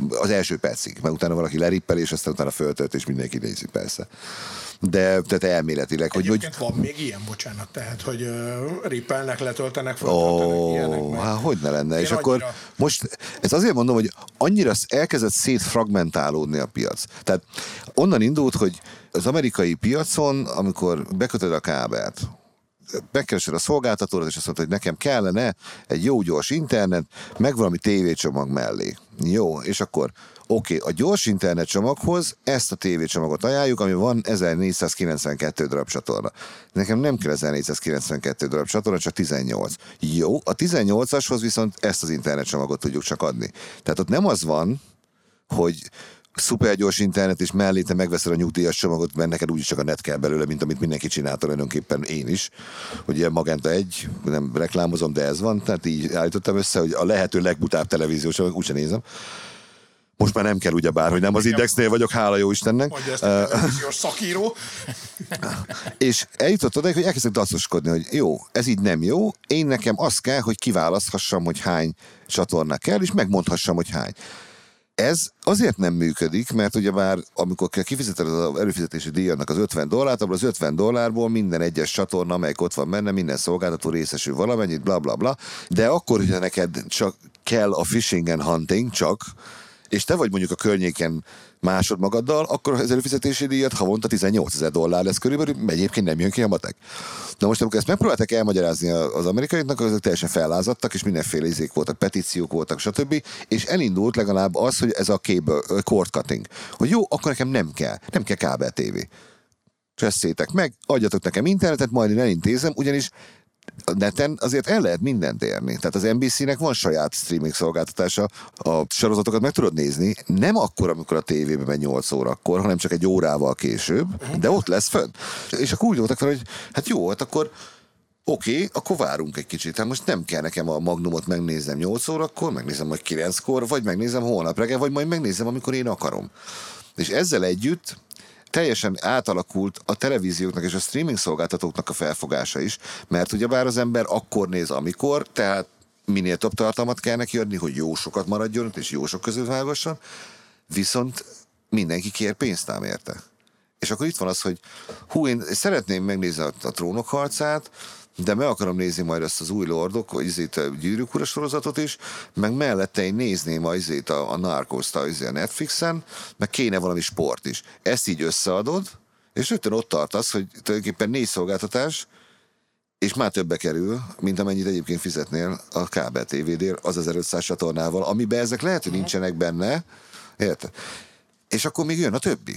az első percig, mert utána valaki lerippel, és aztán utána föltölt, és mindenki nézi persze de tehát elméletileg. Hogy, hogy van még ilyen, bocsánat, tehát, hogy uh, rippelnek, letöltenek, föltöltenek oh, Hát hogy ne lenne, Én és annyira... akkor most, ez azért mondom, hogy annyira elkezdett szétfragmentálódni a piac. Tehát onnan indult, hogy az amerikai piacon, amikor bekötöd a kábelt, megkeresed a szolgáltatót, és azt mondod, hogy nekem kellene egy jó gyors internet, meg valami tévécsomag mellé. Jó, és akkor Oké, okay, a gyors internet csomaghoz ezt a tévécsomagot ajánljuk, ami van 1492 darab csatorna. Nekem nem kell 1492 darab csatorna, csak 18. Jó, a 18-ashoz viszont ezt az internet csomagot tudjuk csak adni. Tehát ott nem az van, hogy szupergyors internet, és mellé te megveszel a nyugdíjas csomagot, mert neked úgyis csak a net kell belőle, mint amit mindenki csinálta tulajdonképpen én is. Hogy ilyen Magenta egy, nem reklámozom, de ez van, tehát így állítottam össze, hogy a lehető legbutább televíziós úgyse nézem. Most már nem kell ugyebár, hogy nem az Indexnél vagyok, hála jó Istennek. Mondja ezt a szakíró. <laughs> és eljutott oda, hogy elkezdtek dacoskodni, hogy jó, ez így nem jó, én nekem az kell, hogy kiválaszthassam, hogy hány csatorna kell, és megmondhassam, hogy hány. Ez azért nem működik, mert ugye már amikor kifizeted az előfizetési díjnak az 50 dollárt, abból az 50 dollárból minden egyes csatorna, amelyik ott van benne, minden szolgáltató részesül valamennyit, bla bla bla, de akkor, hogyha neked csak kell a fishing and hunting, csak, és te vagy mondjuk a környéken másod magaddal, akkor az előfizetési díjat havonta 18 ezer dollár lesz körülbelül, egyébként nem jön ki a matek. Na most, amikor ezt megpróbálták elmagyarázni az amerikaiaknak, azok teljesen fellázadtak, és mindenféle izék voltak, petíciók voltak, stb. És elindult legalább az, hogy ez a cable, cord cutting. Hogy jó, akkor nekem nem kell, nem kell kábel tévé. Cseszétek meg, adjatok nekem internetet, majd én elintézem, ugyanis a neten azért el lehet mindent érni. Tehát az NBC-nek van saját streaming szolgáltatása, a sorozatokat meg tudod nézni, nem akkor, amikor a tévében megy 8 órakor, hanem csak egy órával később, de ott lesz fönn. És akkor úgy voltak fel, hogy hát jó, hát akkor Oké, okay, akkor várunk egy kicsit. Hát most nem kell nekem a Magnumot megnézem 8 órakor, megnézem majd 9-kor, vagy megnézem holnap reggel, vagy majd megnézem, amikor én akarom. És ezzel együtt teljesen átalakult a televízióknak és a streaming szolgáltatóknak a felfogása is, mert ugyebár az ember akkor néz, amikor, tehát minél több tartalmat kell neki adni, hogy jó sokat maradjon és jó sok között vágasson, viszont mindenki kér pénzt ám érte. És akkor itt van az, hogy hú, én szeretném megnézni a, a trónok harcát, de meg akarom nézni majd ezt az új lordok, izét a gyűrűk ura sorozatot is, meg mellette én nézném majd izét a, a narcos a, izé a Netflixen, meg kéne valami sport is. Ezt így összeadod, és rögtön ott tartasz, hogy tulajdonképpen négy szolgáltatás, és már többe kerül, mint amennyit egyébként fizetnél a kábel tévédér az 1500 csatornával, amiben ezek lehet, hogy nincsenek benne, érted? És akkor még jön a többi.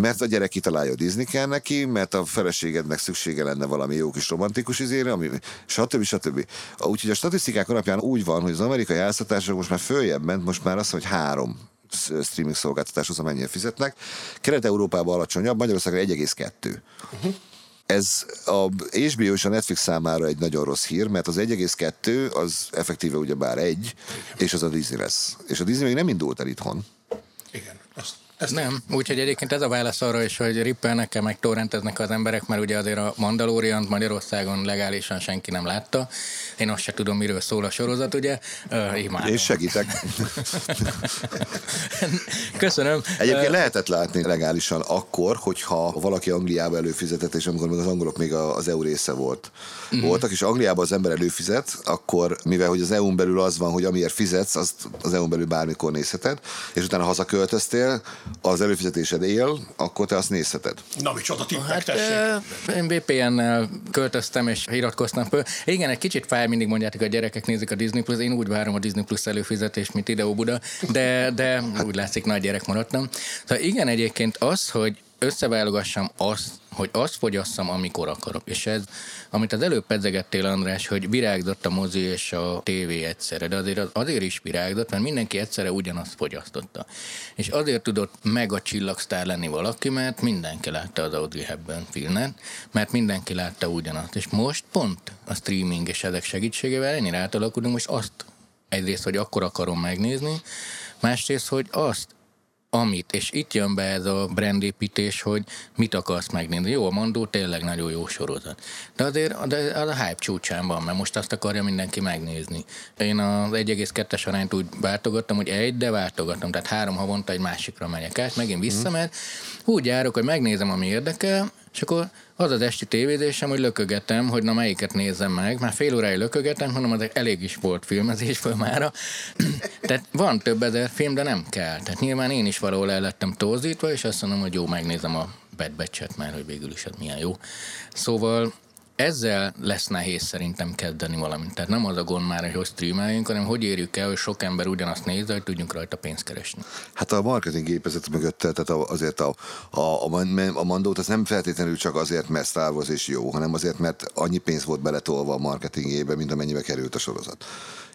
Mert a gyerek kitalálja, Disney kell neki, mert a feleségednek szüksége lenne valami jó kis romantikus izére, ami, stb. stb. Úgyhogy a statisztikák alapján úgy van, hogy az amerikai játszatások most már följebb ment, most már azt, hogy három streaming szolgáltatáshoz, amennyire fizetnek. Kelet-Európában alacsonyabb, Magyarországon 1,2. Uh-huh. Ez a HBO és a Netflix számára egy nagyon rossz hír, mert az 1,2 az effektíve ugyebár egy, és az a Disney lesz. És a Disney még nem indult el itthon. Igen, ezt nem, úgyhogy egyébként ez a válasz arra is, hogy rippelnek meg torrenteznek az emberek, mert ugye azért a Mandalorian Magyarországon legálisan senki nem látta. Én azt se tudom, miről szól a sorozat, ugye. Uh, imádom. És segítek. <laughs> Köszönöm. Egyébként lehetett látni legálisan akkor, hogyha valaki Angliába előfizetett, és amikor még az angolok még az EU része volt. Uh-huh. Voltak, és Angliában az ember előfizet, akkor, mivel hogy az EU-n belül az van, hogy amiért fizetsz, azt az EU-n belül bármikor nézheted, és utána hazaköltöztél, az előfizetésed él, akkor te azt nézheted. Na, micsoda tippek, hát, tessék. Én VPN-nel költöztem és iratkoztam föl. Igen, egy kicsit fáj, mindig mondjátok, hogy a gyerekek nézik a Disney Plus. Én úgy várom a Disney Plus előfizetést, mint ide Buda, de, de úgy látszik, nagy gyerek maradtam. Szóval igen, egyébként az, hogy összeválogassam azt, hogy azt fogyasszam, amikor akarok. És ez, amit az előbb pedzegettél, András, hogy virágzott a mozi és a tévé egyszerre, de azért, azért is virágzott, mert mindenki egyszerre ugyanazt fogyasztotta. És azért tudott meg a csillagsztár lenni valaki, mert mindenki látta az Audrey Hepburn filmet, mert mindenki látta ugyanazt. És most pont a streaming és ezek segítségével ennyire átalakulunk, most azt egyrészt, hogy akkor akarom megnézni, másrészt, hogy azt amit, és itt jön be ez a brandépítés, hogy mit akarsz megnézni. Jó, a Mandó tényleg nagyon jó sorozat. De azért de az a hype csúcsán van, mert most azt akarja mindenki megnézni. Én az 1,2-es arányt úgy váltogattam, hogy egy, de váltogattam. Tehát három havonta egy másikra megyek át, megint vissza, mert úgy járok, hogy megnézem, ami érdekel, és akkor az az esti tévézésem, hogy lökögetem, hogy na melyiket nézzem meg. Már fél óráig lökögetem, hanem az elég is volt filmezésből mára. <clears throat> Tehát van több ezer film, de nem kell. Tehát nyilván én is valahol el lettem torzítva, és azt mondom, hogy jó, megnézem a Bad Batch-et, mert hogy végül is ez milyen jó. Szóval ezzel lesz nehéz szerintem kezdeni valamit. Tehát nem az a gond már, hogy streameljünk, hanem hogy érjük el, hogy sok ember ugyanazt nézze, hogy tudjunk rajta pénzt keresni. Hát a marketing gépezet mögött, tehát azért a, a, a, a mandót az nem feltétlenül csak azért, mert Star Wars jó, hanem azért, mert annyi pénz volt beletolva a marketingébe, mint amennyibe került a sorozat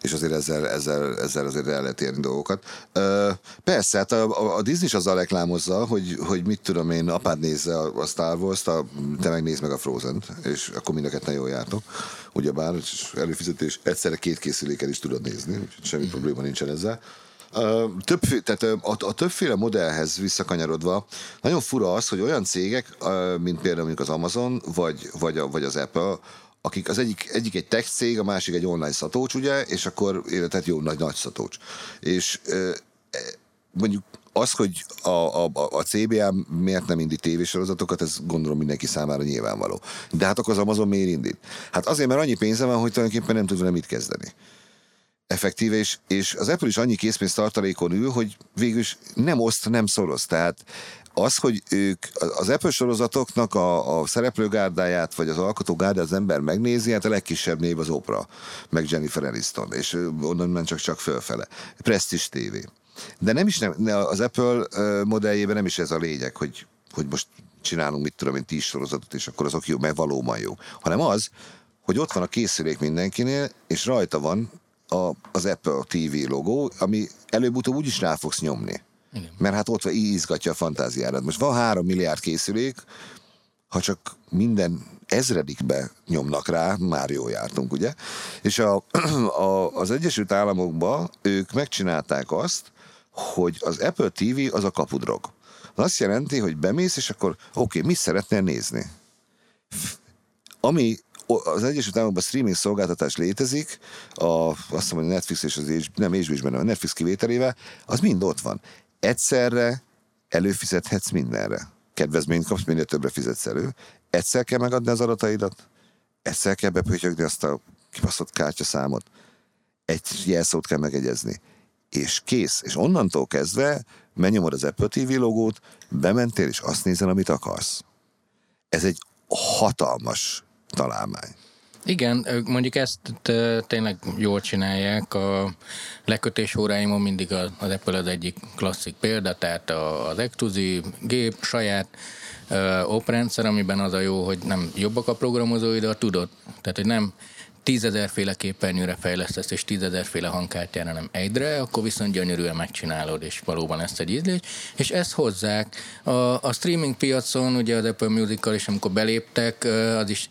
és azért ezzel, ezzel, ezzel azért el lehet érni dolgokat. Persze, hát a, a Disney is azzal reklámozza, hogy, hogy mit tudom én, apád nézze a, a Star Wars-t, a, te megnézd meg a Frozen-t, és akkor mind a ketten jól jártok. Ugyebár előfizetés egyszerre két készüléken is tudod nézni, úgyhogy semmi mm. probléma nincsen ezzel. Uh, több, tehát a, a többféle modellhez visszakanyarodva, nagyon fura az, hogy olyan cégek, uh, mint például mondjuk az Amazon, vagy, vagy, a, vagy az Apple, akik az egyik, egyik egy tech cég, a másik egy online szatócs, ugye, és akkor tehát jó nagy, nagy szatócs. És e, mondjuk az, hogy a, a, a CBA miért nem indít tévésorozatokat, ez gondolom mindenki számára nyilvánvaló. De hát akkor az Amazon miért indít? Hát azért, mert annyi pénze van, hogy tulajdonképpen nem tud vele mit kezdeni. Effektíve, és, és az Apple is annyi készpénz tartalékon ül, hogy végülis nem oszt, nem szoroz. Tehát az, hogy ők az Apple sorozatoknak a, a szereplőgárdáját, vagy az alkotógárdát az ember megnézi, hát a legkisebb név az Oprah, meg Jennifer Aniston, és onnan ment csak, csak fölfele. Prestige TV. De nem is nem, az Apple modelljében nem is ez a lényeg, hogy, hogy most csinálunk, mit tudom én, tíz sorozatot, és akkor azok jó, mert valóban jó. Hanem az, hogy ott van a készülék mindenkinél, és rajta van a, az Apple TV logó, ami előbb-utóbb úgyis rá fogsz nyomni. Igen. Mert hát ott izgatja a fantáziárat. Most van három milliárd készülék, ha csak minden ezredikbe nyomnak rá, már jól jártunk, ugye? És a, <clears throat> a, az Egyesült Államokban ők megcsinálták azt, hogy az Apple TV az a kapudrog. Az azt jelenti, hogy bemész, és akkor oké, okay, mit szeretnél nézni? Ami az Egyesült Államokban streaming szolgáltatás létezik, a, azt hiszem, hogy Netflix és az nem HBO-s benne, a Netflix kivételével, az mind ott van egyszerre előfizethetsz mindenre. Kedvezményt kapsz, minél többre fizetsz elő. Egyszer kell megadni az adataidat, egyszer kell bepötyögni azt a kibaszott kártyaszámot, egy jelszót kell megegyezni. És kész. És onnantól kezdve megnyomod az Apple TV logót, bementél, és azt nézel, amit akarsz. Ez egy hatalmas találmány. Igen, mondjuk ezt tényleg jól csinálják. A lekötés óráimon mindig az Apple az egyik klasszik példa, tehát az exkluzív gép, saját oprendszer, amiben az a jó, hogy nem jobbak a programozói, de a tudod. Tehát, hogy nem tízezerféle képernyőre fejlesztesz, és tízezerféle hangkártyára, nem egyre, akkor viszont gyönyörűen megcsinálod, és valóban ezt egy ízlés. És ezt hozzák. A, a streaming piacon, ugye az Apple Musical is, amikor beléptek, az is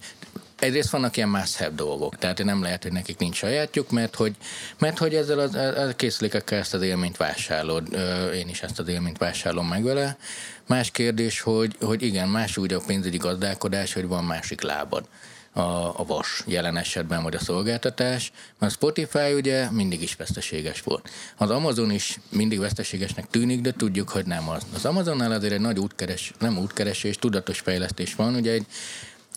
egyrészt vannak ilyen must dolgok, tehát nem lehet, hogy nekik nincs sajátjuk, mert hogy, mert hogy ezzel a, a készülékekkel ezt az élményt vásárolod, én is ezt az élményt vásárolom meg vele. Más kérdés, hogy, hogy igen, más úgy a pénzügyi gazdálkodás, hogy van másik lábad a, a vas jelen esetben, vagy a szolgáltatás, mert a Spotify ugye mindig is veszteséges volt. Az Amazon is mindig veszteségesnek tűnik, de tudjuk, hogy nem az. Az Amazonnál azért egy nagy útkeres, nem útkeresés, tudatos fejlesztés van, ugye egy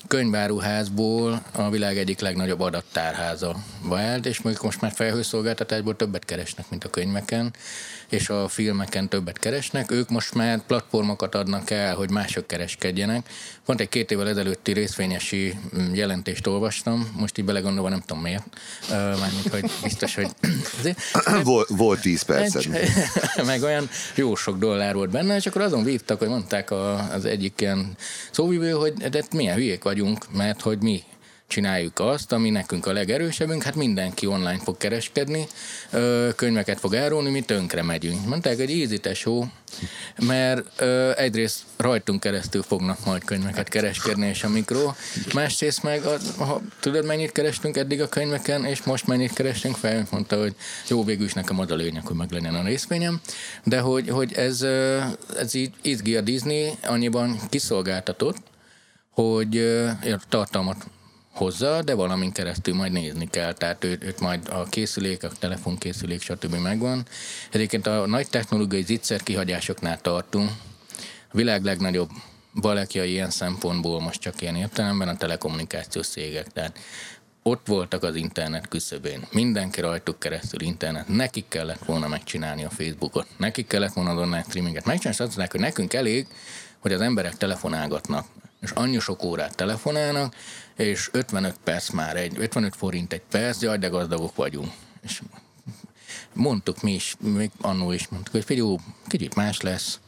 könyváruházból a világ egyik legnagyobb adattárháza vált, és mondjuk most már felhőszolgáltatásból többet keresnek, mint a könyveken, és a filmeken többet keresnek. Ők most már platformokat adnak el, hogy mások kereskedjenek. Pont egy két évvel ezelőtti részvényesi mm, jelentést olvastam, most így belegondolva nem tudom miért, mármint, hogy biztos, hogy... <coughs> volt, volt 10 percet. meg olyan jó sok dollár volt benne, és akkor azon vívtak, hogy mondták az egyik ilyen szóvívő, hogy de milyen hülyék vagyunk, mert hogy mi csináljuk azt, ami nekünk a legerősebbünk, hát mindenki online fog kereskedni, könyveket fog árulni, mi tönkre megyünk. Mondták, hogy easy show, mert egyrészt rajtunk keresztül fognak majd könyveket kereskedni, és a mikro, másrészt meg, a, ha, tudod mennyit kerestünk eddig a könyveken, és most mennyit kerestünk fel, mondta, hogy jó, végül is nekem az a lényeg, hogy meg legyen a részvényem, de hogy, hogy ez, ez így izgi a Disney annyiban kiszolgáltatott, hogy tartalmat hozza, de valamin keresztül majd nézni kell, tehát őt, őt majd a készülék, a telefonkészülék, stb. megvan. Egyébként a nagy technológiai zicser kihagyásoknál tartunk. A világ legnagyobb balekja ilyen szempontból most csak ilyen értelemben a telekommunikációs cégek. Tehát ott voltak az internet küszöbén. Mindenki rajtuk keresztül internet. Nekik kellett volna megcsinálni a Facebookot. Nekik kellett volna az online streaminget megcsinálni, azt mondják, hogy nekünk elég, hogy az emberek telefonálgatnak és annyi sok órát telefonálnak, és 55 perc már egy, 55 forint egy perc, jaj, de gazdagok vagyunk. És mondtuk mi is, még annó is mondtuk, hogy figyelj, kicsit más lesz,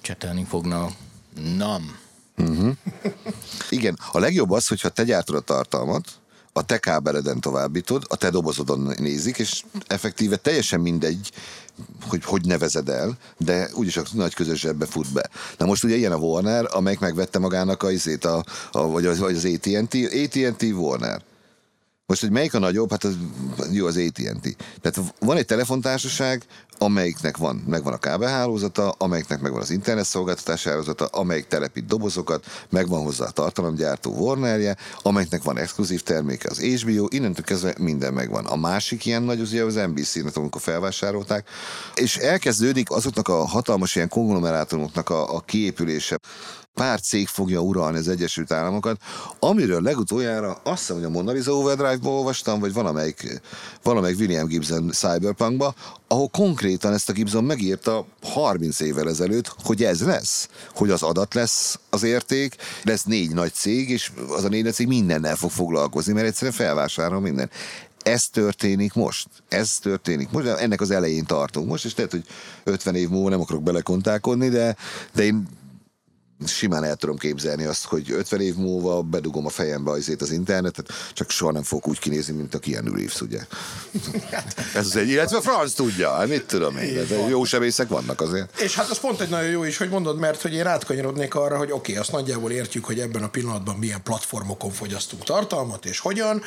csetelni fognak. Nem. Uh-huh. Igen, a legjobb az, hogyha te gyártod a tartalmat, a te kábeleden továbbítod, a te dobozodon nézik, és effektíve teljesen mindegy, hogy hogy nevezed el, de úgyis a nagy közös zsebbe fut be. Na most ugye ilyen a Warner, amelyik megvette magának a, izét, a, a, vagy, az, vagy az AT&T, AT&T Warner. Most, hogy melyik a nagyobb, hát az, jó az AT&T. Tehát van egy telefontársaság, amelyiknek van, megvan a kábelhálózata, amelyiknek megvan az internet szolgáltatás hálózata, amelyik telepít dobozokat, megvan hozzá a tartalomgyártó Warnerje, amelyiknek van exkluzív terméke az HBO, innentől kezdve minden megvan. A másik ilyen nagy az ugye az NBC, nem tudom, amikor felvásárolták, és elkezdődik azoknak a hatalmas ilyen konglomerátumoknak a, a kiépülése pár cég fogja uralni az Egyesült Államokat, amiről legutoljára azt hiszem, hogy a Mona Lisa Overdrive-ba olvastam, vagy valamelyik, valamelyik William Gibson Cyberpunkba, ahol konkrétan ezt a Gibson megírta 30 évvel ezelőtt, hogy ez lesz, hogy az adat lesz az érték, lesz négy nagy cég, és az a négy nagy cég mindennel fog foglalkozni, mert egyszerűen felvásárol minden ez történik most. Ez történik most. Ennek az elején tartunk most, és lehet, hogy 50 év múlva nem akarok belekontálkodni, de, de én simán el tudom képzelni azt, hogy 50 év múlva bedugom a fejembe azért az internetet, csak soha nem fog úgy kinézni, mint a Keanu Reeves, ugye? Ez az egy, illetve Franz tudja, hát mit tudom én, de jó sebészek vannak azért. És hát az pont egy nagyon jó is, hogy mondod, mert hogy én rátkanyarodnék arra, hogy oké, okay, azt nagyjából értjük, hogy ebben a pillanatban milyen platformokon fogyasztunk tartalmat, és hogyan,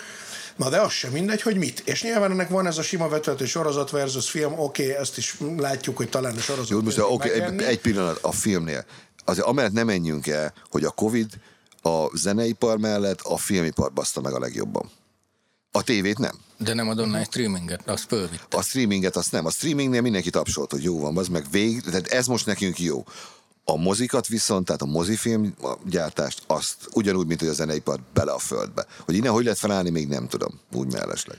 Na de az sem mindegy, hogy mit. És nyilván ennek van ez a sima vetületű sorozat versus film, oké, okay, ezt is látjuk, hogy talán a sorozat. Jó, most oké, okay, egy pillanat a filmnél azért amellett nem menjünk el, hogy a Covid a zeneipar mellett a filmipar baszta meg a legjobban. A tévét nem. De nem ad online streaminget, azt fölvitte. A streaminget azt nem. A streamingnél mindenki tapsolt, hogy jó van, az meg vég, tehát ez most nekünk jó. A mozikat viszont, tehát a mozifilm gyártást, azt ugyanúgy, mint hogy a zeneipar bele a földbe. Hogy innen hogy lehet felállni, még nem tudom, úgy mellesleg.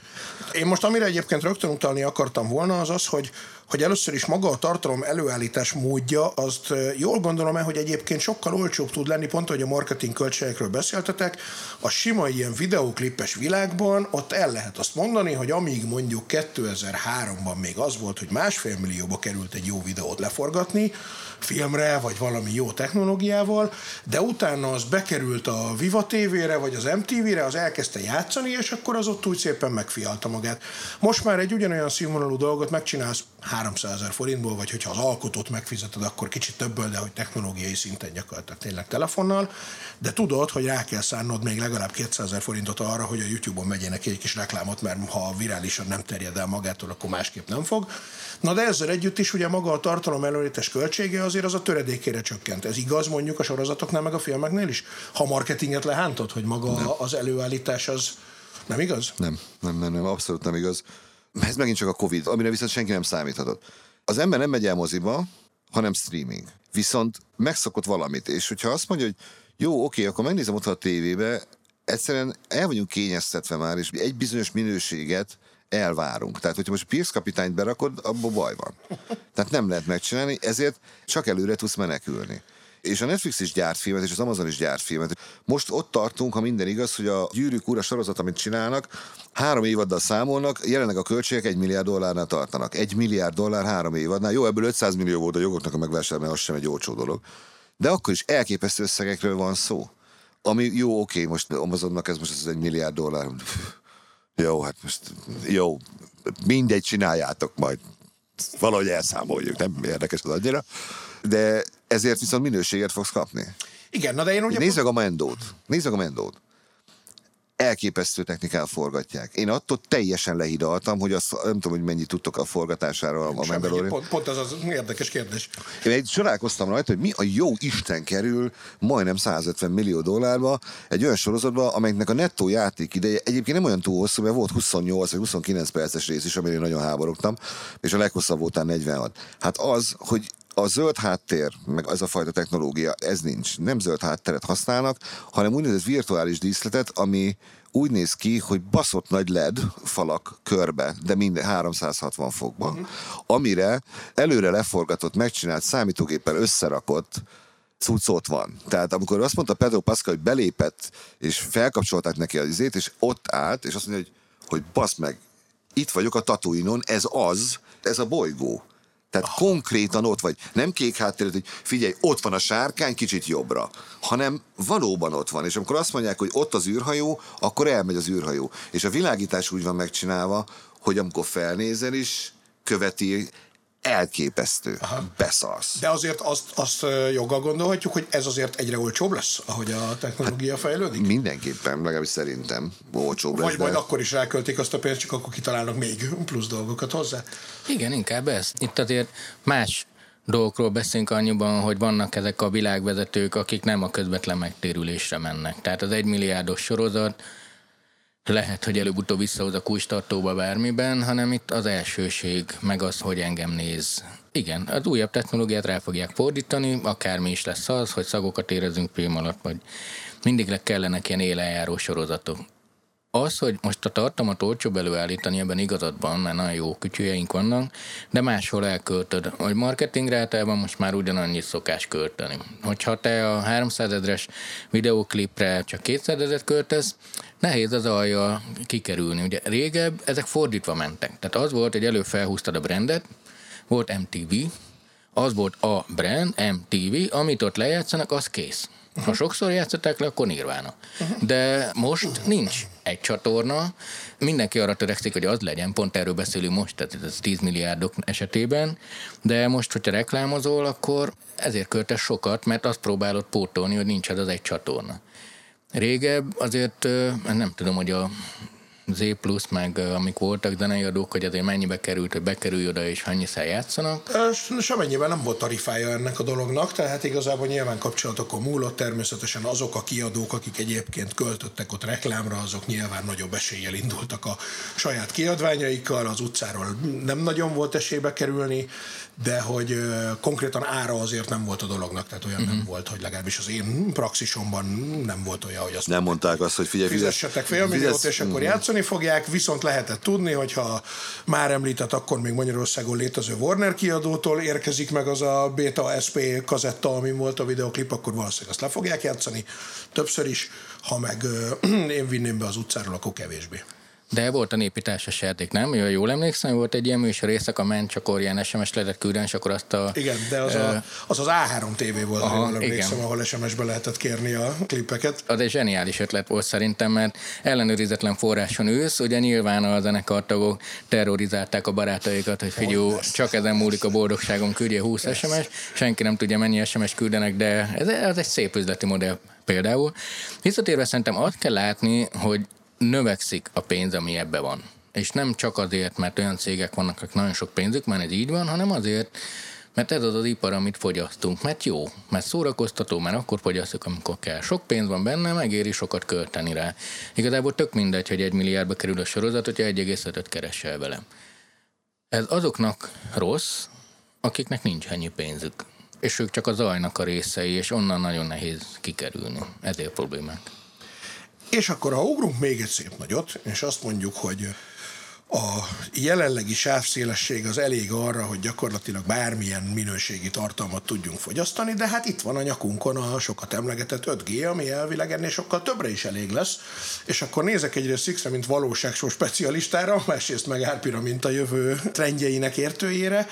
Én most amire egyébként rögtön utalni akartam volna, az az, hogy, hogy először is maga a tartalom előállítás módja, azt jól gondolom el, hogy egyébként sokkal olcsóbb tud lenni, pont hogy a marketing költségekről beszéltetek, a sima ilyen videóklipes világban ott el lehet azt mondani, hogy amíg mondjuk 2003-ban még az volt, hogy másfél millióba került egy jó videót leforgatni, filmre, vagy valami jó technológiával, de utána az bekerült a Viva TV-re, vagy az MTV-re, az elkezdte játszani, és akkor az ott úgy szépen megfialta magát. Most már egy ugyanolyan színvonalú dolgot megcsinálsz 300 ezer forintból, vagy hogyha az alkotót megfizeted, akkor kicsit többből, de hogy technológiai szinten gyakorlatilag tényleg telefonnal, de tudod, hogy rá kell szánnod még legalább 200 ezer forintot arra, hogy a YouTube-on megyenek egy kis reklámot, mert ha virálisan nem terjed el magától, akkor másképp nem fog. Na de ezzel együtt is ugye maga a tartalom előítés költsége azért az a töredékére csökkent. Ez igaz mondjuk a sorozatoknál, meg a filmeknél is? Ha marketinget lehántod, hogy maga nem. az előállítás az nem igaz? Nem, nem, nem, nem, abszolút nem igaz. Ez megint csak a Covid, amire viszont senki nem számíthatott. Az ember nem megy el moziba, hanem streaming. Viszont megszokott valamit, és hogyha azt mondja, hogy jó, oké, akkor megnézem ott a tévébe, egyszerűen el vagyunk kényeztetve már, és egy bizonyos minőséget elvárunk. Tehát, hogyha most Pierce kapitányt berakod, abból baj van. Tehát nem lehet megcsinálni, ezért csak előre tudsz menekülni. És a Netflix is gyárt filmet, és az Amazon is gyárt filmet. Most ott tartunk, ha minden igaz, hogy a Gyűrűk Ura sorozat, amit csinálnak, három évaddal számolnak, jelenleg a költségek egy milliárd dollárnál tartanak. Egy milliárd dollár három évadnál. Jó, ebből 500 millió volt a jogoknak a megvásárlása, az sem egy olcsó dolog. De akkor is elképesztő összegekről van szó. Ami jó, oké, most Amazonnak ez most az egy milliárd dollár. Jó, hát most jó, mindegy, csináljátok majd. Valahogy elszámoljuk, nem érdekes az annyira. De ezért viszont minőséget fogsz kapni. Igen, na de én ugye... Nézd meg a Mendót. Nézd meg a Mendót elképesztő technikán forgatják. Én attól teljesen lehidaltam, hogy azt nem tudom, hogy mennyit tudtok a forgatására a Mandalorian. Pont, pont az az érdekes kérdés. Én egy csodálkoztam rajta, hogy mi a jó Isten kerül majdnem 150 millió dollárba egy olyan sorozatba, amelynek a nettó játék ideje egyébként nem olyan túl hosszú, mert volt 28 vagy 29 perces rész is, amire nagyon háborogtam, és a leghosszabb volt 46. Hát az, hogy a zöld háttér, meg az a fajta technológia, ez nincs. Nem zöld hátteret használnak, hanem úgynevezett virtuális díszletet, ami úgy néz ki, hogy baszott nagy LED falak körbe, de minden 360 fokban, uh-huh. amire előre leforgatott, megcsinált, számítógéppel összerakott cucc ott van. Tehát amikor azt mondta Pedro Pascal, hogy belépett, és felkapcsolták neki az izét, és ott állt, és azt mondja, hogy, hogy basz meg, itt vagyok a Tatooine-on, ez az, ez a bolygó. Tehát ah. konkrétan ott vagy. Nem kék háttéret, hogy figyelj, ott van a sárkány, kicsit jobbra. Hanem valóban ott van. És amikor azt mondják, hogy ott az űrhajó, akkor elmegy az űrhajó. És a világítás úgy van megcsinálva, hogy amikor felnézel is, követi elképesztő. Aha. Beszarsz. De azért azt, azt joggal gondolhatjuk, hogy ez azért egyre olcsóbb lesz, ahogy a technológia hát fejlődik? Mindenképpen, legalábbis szerintem olcsóbb lesz. Vagy de... majd akkor is ráköltik azt a pénzt, csak akkor kitalálnak még plusz dolgokat hozzá. Igen, inkább ez. Itt azért más dolgokról beszélünk annyiban, hogy vannak ezek a világvezetők, akik nem a közvetlen megtérülésre mennek. Tehát az egymilliárdos sorozat, lehet, hogy előbb-utóbb visszahoz a kulcstartóba bármiben, hanem itt az elsőség, meg az, hogy engem néz. Igen, az újabb technológiát rá fogják fordítani, akármi is lesz az, hogy szagokat érezünk film alatt, vagy mindig le kellenek ilyen élenjáró sorozatok. Az, hogy most a tartalmat olcsóbb előállítani, ebben igazad mert nagyon jó kütyűjeink vannak, de máshol elköltöd. Hogy marketingre általában most már ugyanannyit szokás költeni. Hogyha te a 300 ezres videóklipre csak 200 ezeret költesz, nehéz az alja kikerülni. Ugye régebb ezek fordítva mentek. Tehát az volt, hogy előfelhúztad a brandet, volt MTV, az volt a brand, MTV, amit ott lejátszanak, az kész. Ha sokszor játszották le, akkor nirvána. De most nincs egy csatorna, mindenki arra törekszik, hogy az legyen, pont erről beszélünk most, tehát ez 10 milliárdok esetében, de most, hogyha reklámozol, akkor ezért költes sokat, mert azt próbálod pótolni, hogy nincs az egy csatorna. Régebb azért nem tudom, hogy a Z plusz, meg amik voltak zenei adók, hogy azért mennyibe került, hogy bekerülj oda és szer játszanak? Semennyiben nem volt tarifája ennek a dolognak, tehát igazából nyilván kapcsolatokon múlott, természetesen azok a kiadók, akik egyébként költöttek ott reklámra, azok nyilván nagyobb eséllyel indultak a saját kiadványaikkal, az utcáról nem nagyon volt esélybe kerülni, de hogy konkrétan ára azért nem volt a dolognak, tehát olyan uh-huh. nem volt, hogy legalábbis az én praxisomban nem volt olyan, hogy azt nem mondták azt, hogy figyelj, fizessetek fél milliót, és akkor játszani tudni fogják, viszont lehetett tudni, hogyha már említett, akkor még Magyarországon létező Warner kiadótól érkezik meg az a Beta SP kazetta, ami volt a videoklip, akkor valószínűleg azt le fogják játszani többször is, ha meg <clears throat> én vinném be az utcáról, akkor kevésbé. De volt a népi társas játék, nem? Jól, jól emlékszem, volt egy ilyen műsor éjszaka ment, csak ilyen SMS lehetett küldeni, és akkor azt a... Igen, de az, a, az, az A3 TV volt, aha, jól emlékszem, igen. ahol SMS-be lehetett kérni a klipeket. Az egy zseniális ötlet volt szerintem, mert ellenőrizetlen forráson ülsz, ugye nyilván a zenekartagok terrorizálták a barátaikat, hogy figyelj, csak ezen múlik a boldogságom, küldje 20 yes. SMS, senki nem tudja mennyi SMS küldenek, de ez, ez egy szép üzleti modell például. Visszatérve szerintem azt kell látni, hogy növekszik a pénz, ami ebbe van. És nem csak azért, mert olyan cégek vannak, akik nagyon sok pénzük, mert ez így van, hanem azért, mert ez az az ipar, amit fogyasztunk. Mert jó, mert szórakoztató, mert akkor fogyasztjuk, amikor kell. Sok pénz van benne, megéri sokat költeni rá. Igazából tök mindegy, hogy egy milliárdba kerül a sorozat, hogyha 1,5-öt keresel vele. Ez azoknak rossz, akiknek nincs ennyi pénzük. És ők csak a zajnak a részei, és onnan nagyon nehéz kikerülni. Ezért problémák. És akkor, ha ugrunk még egy szép nagyot, és azt mondjuk, hogy a jelenlegi sávszélesség az elég arra, hogy gyakorlatilag bármilyen minőségi tartalmat tudjunk fogyasztani, de hát itt van a nyakunkon a sokat emlegetett 5G, ami elvileg ennél sokkal többre is elég lesz, és akkor nézek egyrészt Sixre, mint valóságsó specialistára, másrészt meg Árpira, mint a jövő trendjeinek értőjére,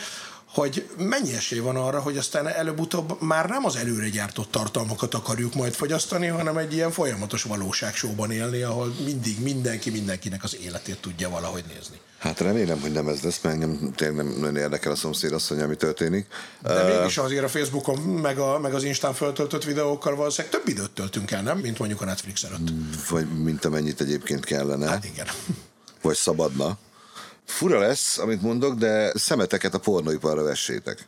hogy mennyi esély van arra, hogy aztán előbb-utóbb már nem az előre gyártott tartalmakat akarjuk majd fogyasztani, hanem egy ilyen folyamatos valóságsóban élni, ahol mindig mindenki mindenkinek az életét tudja valahogy nézni. Hát remélem, hogy nem ez lesz, mert engem tényleg nem nagyon érdekel a szomszéd asszony, ami történik. De uh, mégis azért a Facebookon, meg, a, meg az Instán föltöltött videókkal valószínűleg több időt töltünk el, nem? Mint mondjuk a Netflix előtt. Vagy mint amennyit egyébként kellene. Hát igen. Vagy szabadna. Fura lesz, amit mondok, de szemeteket a pornóiparra vessétek.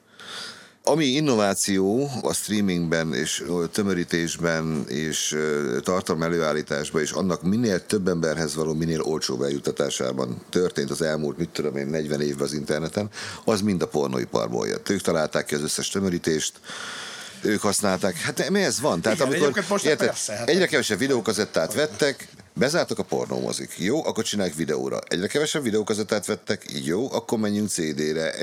Ami innováció a streamingben és tömörítésben és tartalom előállításban és annak minél több emberhez való, minél olcsóbb eljutatásában történt az elmúlt, mit tudom én, 40 évben az interneten, az mind a pornóiparból jött. Ők találták ki az összes tömörítést, ők használták. Hát mi ez van? Tehát Igen, amikor most érted, persze, hát egyre kevesebb videókazettát vettek, Bezártak a pornómozik. Jó, akkor csinálják videóra. Egyre kevesebb videókazettát vettek. Jó, akkor menjünk CD-re.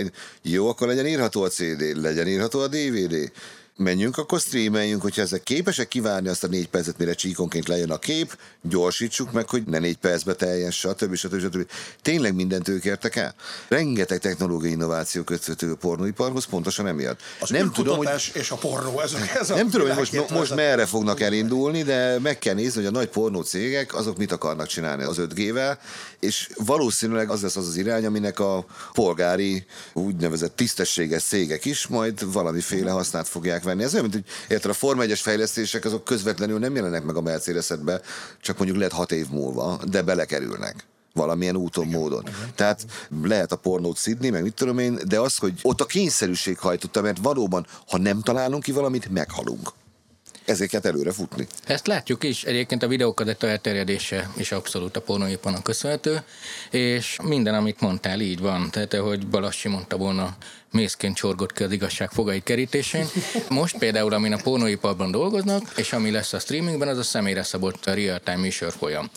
Jó, akkor legyen írható a CD, legyen írható a DVD menjünk, akkor streameljünk, hogyha ezek képesek kivárni azt a négy percet, mire csíkonként lejön a kép, gyorsítsuk meg, hogy ne négy percbe teljen, stb. stb. stb. Tényleg mindent ők értek el? Rengeteg technológiai innováció köthető a pornóiparhoz, pontosan emiatt. Az nem tudom, hogy, és a pornó, ez, ez <laughs> Nem tudom, hogy most, most merre fognak elindulni, de meg kell nézni, hogy a nagy pornó cégek azok mit akarnak csinálni az 5G-vel, és valószínűleg az lesz az az irány, aminek a polgári úgynevezett tisztességes cégek is majd valamiféle hasznát fogják venni. Ez olyan, mint hogy érted, a Forma 1-es fejlesztések azok közvetlenül nem jelennek meg a mercedes csak mondjuk lehet hat év múlva, de belekerülnek valamilyen úton, igen, módon. Igen. Tehát lehet a pornót szidni, meg mit tudom én, de az, hogy ott a kényszerűség hajtotta, mert valóban, ha nem találunk ki valamit, meghalunk ezeket előre futni. Ezt látjuk is, egyébként a videókadetta elterjedése is abszolút a pornóiparnak köszönhető, és minden, amit mondtál, így van. Tehát, ahogy Balassi mondta volna, mészként csorgott ki az igazság fogai kerítésén. Most például, amin a pornóiparban dolgoznak, és ami lesz a streamingben, az a személyre szabott real-time műsor folyam.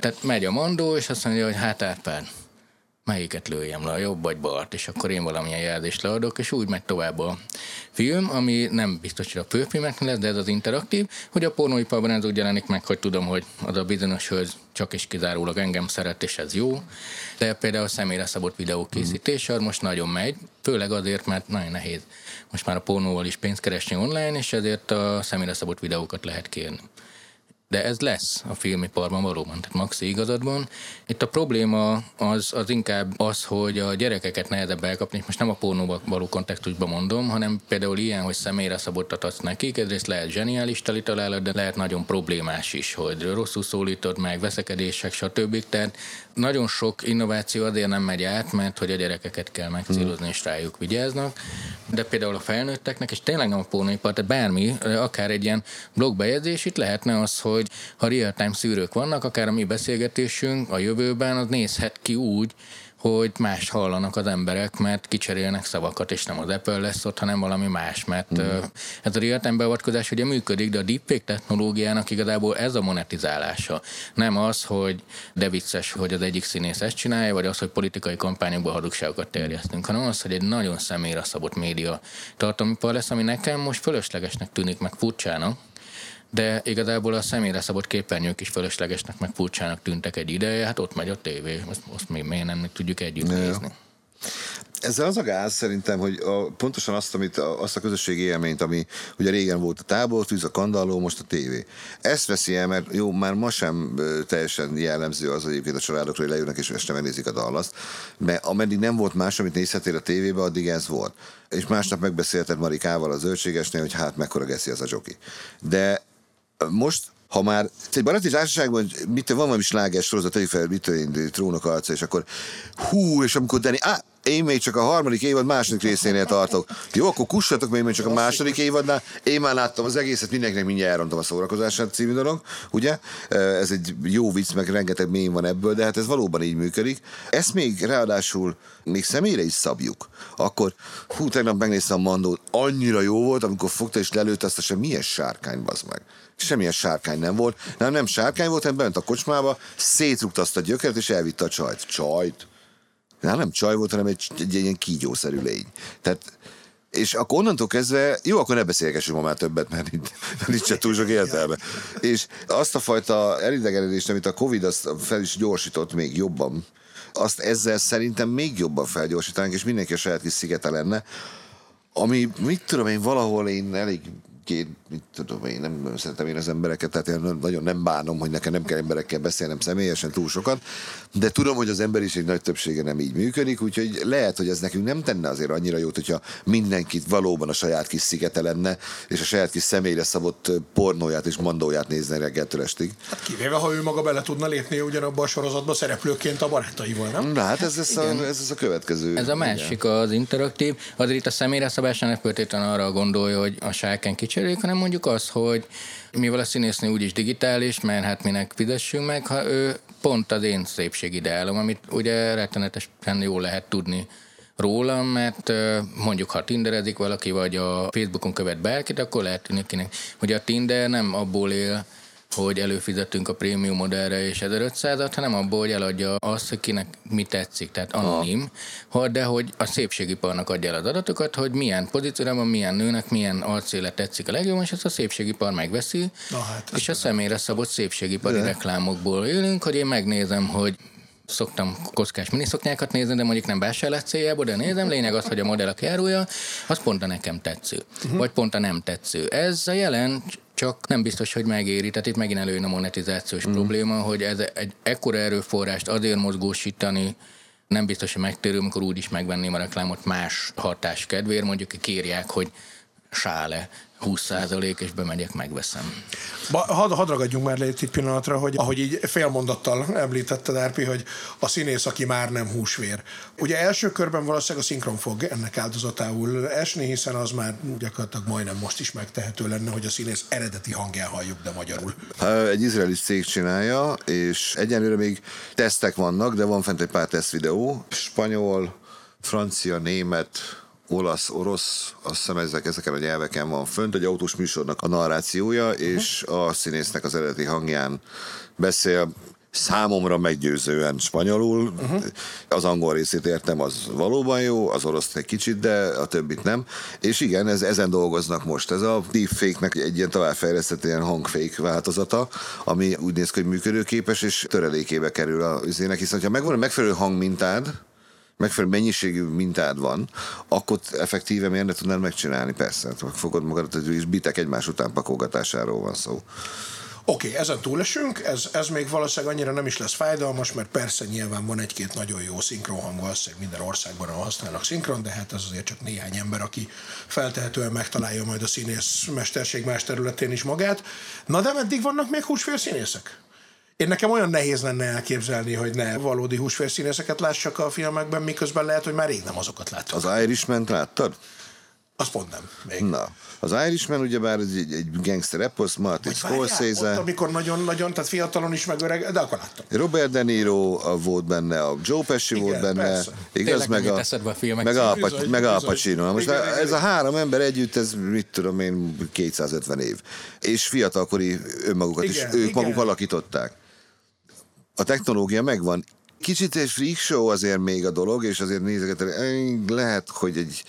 Tehát megy a mandó, és azt mondja, hogy hát Árpád, melyiket lőjem le, a jobb vagy balt, és akkor én valamilyen jelzést leadok, és úgy megy tovább a film, ami nem biztos, hogy a főfilmeknél lesz, de ez az interaktív, hogy a pornóiparban ez úgy jelenik meg, hogy tudom, hogy az a bizonyos hölgy csak és kizárólag engem szeret, és ez jó, de például a személyre szabott videókészítés az most nagyon megy, főleg azért, mert nagyon nehéz most már a pornóval is pénzt keresni online, és ezért a személyre szabott videókat lehet kérni. De ez lesz a filmiparban valóban, tehát Maxi igazadban. Itt a probléma az, az inkább az, hogy a gyerekeket nehezebb elkapni, most nem a pornóba való kontextusban mondom, hanem például ilyen, hogy személyre szabottat adsz nekik, egyrészt lehet zseniális tali találat, de lehet nagyon problémás is, hogy rosszul szólítod meg, veszekedések, stb. Tehát nagyon sok innováció azért nem megy át, mert hogy a gyerekeket kell megcélozni, és rájuk vigyáznak, de például a felnőtteknek, és tényleg nem a pornóipar, tehát bármi, akár egy ilyen blogbejegyzés, itt lehetne az, hogy ha real-time szűrők vannak, akár a mi beszélgetésünk a jövőben, az nézhet ki úgy, hogy más hallanak az emberek, mert kicserélnek szavakat, és nem az Apple lesz ott, hanem valami más, mert mm. ez a real-time beavatkozás ugye működik, de a deepfake technológiának igazából ez a monetizálása. Nem az, hogy de vicces, hogy az egyik színész ezt csinálja, vagy az, hogy politikai kampányokban hazugságokat terjesztünk, hanem az, hogy egy nagyon személyre szabott média tartalmipar lesz, ami nekem most fölöslegesnek tűnik, meg furcsának, de igazából a személyre szabott képernyők is fölöslegesnek, meg furcsának tűntek egy ideje, hát ott megy a tévé, azt, azt még miért nem tudjuk együtt ne. nézni. Ezzel az a gáz szerintem, hogy a, pontosan azt, amit, a, azt a közösségi élményt, ami ugye régen volt a tábortűz, a kandalló, most a tévé. Ezt veszi el, mert jó, már ma sem teljesen jellemző az egyébként a családokra, hogy leülnek és este megnézik a dallaszt, mert ameddig nem volt más, amit nézhetél a tévébe, addig ez volt. És másnap megbeszélted Marikával az zöldségesnél, hogy hát mekkora geszi az a joki. De most ha már egy baráti társaságban, mit van valami sláger sorozat, tegyük fel, mit én, trónok arca, és akkor hú, és amikor Dani, á, én még csak a harmadik évad második részénél tartok. Jó, akkor kussatok még, még csak a második évadnál. Én már láttam az egészet, mindenkinek mindjárt elrontom a szórakozását című dolog, ugye? Ez egy jó vicc, meg rengeteg mém van ebből, de hát ez valóban így működik. Ezt még ráadásul még személyre is szabjuk. Akkor, hú, tegnap megnéztem a Mandót, annyira jó volt, amikor fogta és lelőtte azt, hogy milyen sárkány, bazd meg semmilyen sárkány nem volt. Nem, nem sárkány volt, hanem bent a kocsmába, szétrugta azt a gyökert, és elvitte a csajt. Csajt? Nem, nem csaj volt, hanem egy, egy, egy ilyen kígyószerű lény. Tehát és akkor onnantól kezdve, jó, akkor ne beszélgessünk ma már többet, mert itt, nincs se túl sok értelme. És azt a fajta elidegenedést, amit a Covid azt fel is gyorsított még jobban, azt ezzel szerintem még jobban felgyorsítanánk, és mindenki a saját kis szigete lenne, ami, mit tudom én, valahol én elég két, mit tudom én, nem szeretem én az embereket, tehát én nagyon nem bánom, hogy nekem nem kell emberekkel beszélnem személyesen túl sokat, de tudom, hogy az emberiség nagy többsége nem így működik, úgyhogy lehet, hogy ez nekünk nem tenne azért annyira jót, hogyha mindenkit valóban a saját kis szigete lenne, és a saját kis személyre szabott pornóját és mandóját nézne reggeltől estig. Hát kivéve, ha ő maga bele tudna lépni ugyanabban a sorozatban szereplőként a barátaival, nem? Na hát ez, ez, a, ez, ez a következő. Ez a másik, igen. az interaktív. Azért itt a személyre szabásának feltétlenül arra gondolja, hogy a sárkány kicseréljük, hanem mondjuk az, hogy mivel a színésznő úgyis digitális, mert hát minek fizessünk meg, ha ő pont az én szépségideálom, amit ugye rettenetesen jól lehet tudni rólam, mert mondjuk ha tinderezik valaki, vagy a Facebookon követ bárkit, akkor lehet tudni kinek, hogy a Tinder nem abból él, hogy előfizetünk a prémium modellre és 1500-at, hanem abból, hogy eladja azt, hogy kinek mi tetszik, tehát anonim, ha. de hogy a szépségiparnak adja el az adatokat, hogy milyen pozícióban, milyen nőnek, milyen arcélet tetszik a legjobban, és ezt a szépségipar megveszi, Na hát, és a személyre szabott szépségipari de. reklámokból élünk, hogy én megnézem, hogy szoktam kockás miniszoknyákat nézni, de mondjuk nem vásárlás céljából, de nézem, lényeg az, hogy a modell, aki árulja, az pont a nekem tetsző, uh-huh. vagy pont a nem tetsző. Ez a jelen csak nem biztos, hogy megéri. Tehát itt megint előjön a monetizációs mm. probléma, hogy ez egy ekkora erőforrást azért mozgósítani, nem biztos, hogy megtérül, amikor úgy is megvenném a reklámot más hatás kedvéért, mondjuk kérják, hogy sále 20% és bemegyek, megveszem. Ba, had, hadd ragadjunk már le egy pillanatra, hogy ahogy így félmondattal említetted, Erpi, hogy a színész, aki már nem húsvér. Ugye első körben valószínűleg a szinkron fog ennek áldozatául esni, hiszen az már gyakorlatilag majdnem most is megtehető lenne, hogy a színész eredeti hangján halljuk, de magyarul. Egy izraeli cég csinálja, és egyenlőre még tesztek vannak, de van fent egy pár tesztvideó. Spanyol, francia, német, olasz, orosz, azt hiszem ezek, ezeken a nyelveken van fönt, egy autós műsornak a narrációja, és a színésznek az eredeti hangján beszél, számomra meggyőzően spanyolul. Uh-huh. Az angol részét értem, az valóban jó, az orosz egy kicsit, de a többit nem. És igen, ez, ezen dolgoznak most. Ez a deepfake-nek egy ilyen továbbfejlesztett ilyen hangfake változata, ami úgy néz ki, hogy működőképes, és törelékébe kerül a üzének, hiszen ha megvan a megfelelő hangmintád, megfelelő mennyiségű mintád van, akkor effektíve miért ne tudnád megcsinálni? Persze, hát fogod magadat, hogy bitek egymás után pakolgatásáról van szó. Oké, okay, ezen túlesünk, ez, ez még valószínűleg annyira nem is lesz fájdalmas, mert persze nyilván van egy-két nagyon jó szinkronhang, valószínűleg minden országban használnak szinkron, de hát ez azért csak néhány ember, aki feltehetően megtalálja majd a színész mesterség más területén is magát. Na de meddig vannak még húsfél színészek? Én nekem olyan nehéz lenne elképzelni, hogy ne valódi húsfélszínészeket lássak a filmekben, miközben lehet, hogy már rég nem azokat látom. Az Irishman láttad? Azt pont nem. Még. Na, az Irishman ugyebár egy, egy, egy gangster epos, Martin Scorsese, Ott, amikor nagyon-nagyon, tehát fiatalon is meg öreg, de akkor láttam. Robert De Niro volt benne, a Joe Pesci Igen, volt benne, persze. igaz, Tényleg meg a, a filmek meg a, Bizony, meg a. Pacino. Na Most Igen, ez igen, a három ember együtt, ez mit tudom én, 250 év. És fiatalkori önmagukat is, Igen, ők igen. maguk alakították. A technológia megvan. Kicsit egy freak show azért még a dolog, és azért nézegetek, lehet, hogy egy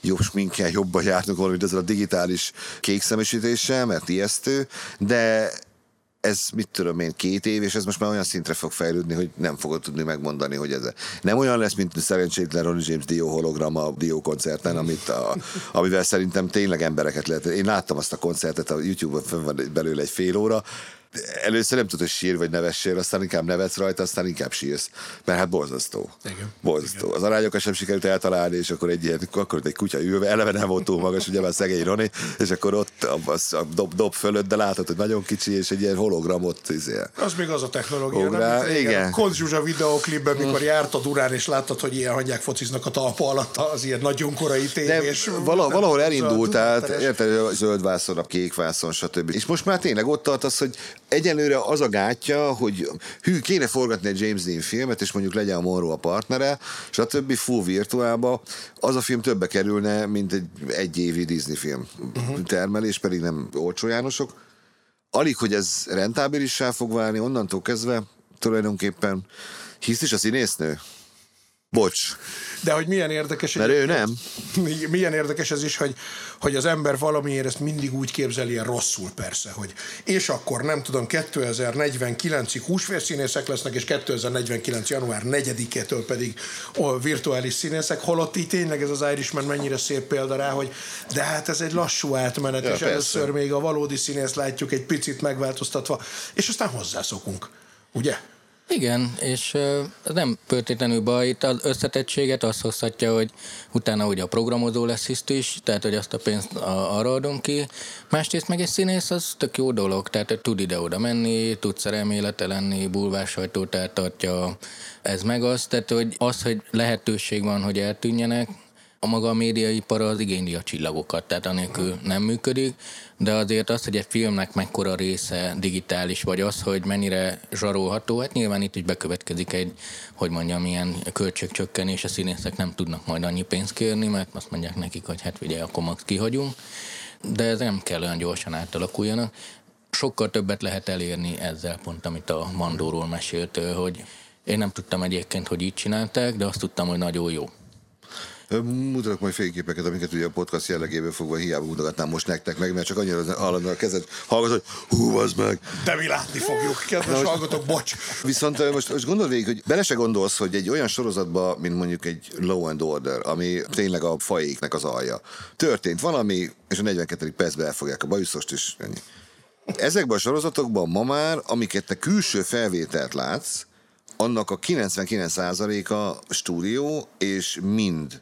jobb sminkkel jobban jártunk volna, mint ezzel a digitális kékszemesítéssel, mert ijesztő, de ez mit tudom én, két év, és ez most már olyan szintre fog fejlődni, hogy nem fogod tudni megmondani, hogy ez nem olyan lesz, mint a szerencsétlen Ronnie James Dio hologram a Dio koncerten, amit a, amivel szerintem tényleg embereket lehet. Én láttam azt a koncertet, a YouTube-on fönn van belőle egy fél óra, Először nem tudod, hogy sír vagy nevessél, aztán inkább nevetsz rajta, aztán inkább sírsz. Mert hát borzasztó. Igen. Borzasztó. Az arányokat sem sikerült eltalálni, és akkor egy ilyen, akkor egy kutya ülve, eleve nem volt túl magas, ugye már szegény Roni, és akkor ott a, a, a dob, dob fölött, de látod, hogy nagyon kicsi, és egy ilyen hologramot izé. Az még az a technológia, Ugrál, nem? igen. Konz Zsuzsa videóklipben, mikor járt a Durán, és láttad, hogy ilyen hagyják fociznak a talpa alatt az ilyen nagyon korai tévés. vala, valahol Ez a elindult, tehát érted, a zöld vászon, a kék vászon, stb. És most már tényleg ott tartasz, hogy egyelőre az a gátja, hogy hű, kéne forgatni egy James Dean filmet, és mondjuk legyen a Monroe a partnere, stb. full virtuálba, az a film többe kerülne, mint egy egy évi Disney film uh-huh. termelés, pedig nem olcsó Jánosok. Alig, hogy ez rentábilissá fog válni, onnantól kezdve tulajdonképpen hisz is a színésznő? Bocs, De hogy milyen érdekes... mert ő nem. milyen érdekes ez is, hogy, hogy az ember valamiért ezt mindig úgy képzeli ilyen rosszul persze, hogy és akkor nem tudom, 2049-ig húsvérszínészek lesznek, és 2049. január 4-től pedig ó, virtuális színészek, holott így tényleg ez az Irishman mennyire szép példa rá, hogy de hát ez egy lassú átmenet, Ja, és persze. először még a valódi színész látjuk egy picit megváltoztatva, és aztán hozzászokunk. Ugye? Igen, és ez nem feltétlenül baj, itt az összetettséget azt hozhatja, hogy utána ugye a programozó lesz hiszt is, tehát hogy azt a pénzt arra adom ki. Másrészt meg egy színész az tök jó dolog, tehát hogy tud ide-oda menni, tud szerelmélete lenni, bulvársajtót eltartja, ez meg az, tehát hogy az, hogy lehetőség van, hogy eltűnjenek, a maga a médiaipar az igényli a csillagokat, tehát anélkül nem működik, de azért az, hogy egy filmnek mekkora része digitális, vagy az, hogy mennyire zsarolható, hát nyilván itt is bekövetkezik egy, hogy mondjam, ilyen költségcsökkenés, a színészek nem tudnak majd annyi pénzt kérni, mert azt mondják nekik, hogy hát ugye akkor max kihagyunk, de ez nem kell olyan gyorsan átalakuljanak. Sokkal többet lehet elérni ezzel pont, amit a Mandóról mesélt, hogy én nem tudtam egyébként, hogy így csinálták, de azt tudtam, hogy nagyon jó. Mutatok majd fényképeket, amiket ugye a podcast jellegéből fogva hiába mutogatnám most nektek meg, mert csak annyira állandóan a kezed hallgat, hogy hú, az meg. De mi látni fogjuk, kedves hallgatók, bocs! Viszont most, most gondold végig, hogy bele se gondolsz, hogy egy olyan sorozatba, mint mondjuk egy Law and Order, ami tényleg a fajéknek az alja. Történt valami, és a 42. percben elfogják a bajuszost, és ennyi. Ezekben a sorozatokban ma már, amiket te külső felvételt látsz, annak a 99%-a stúdió, és mind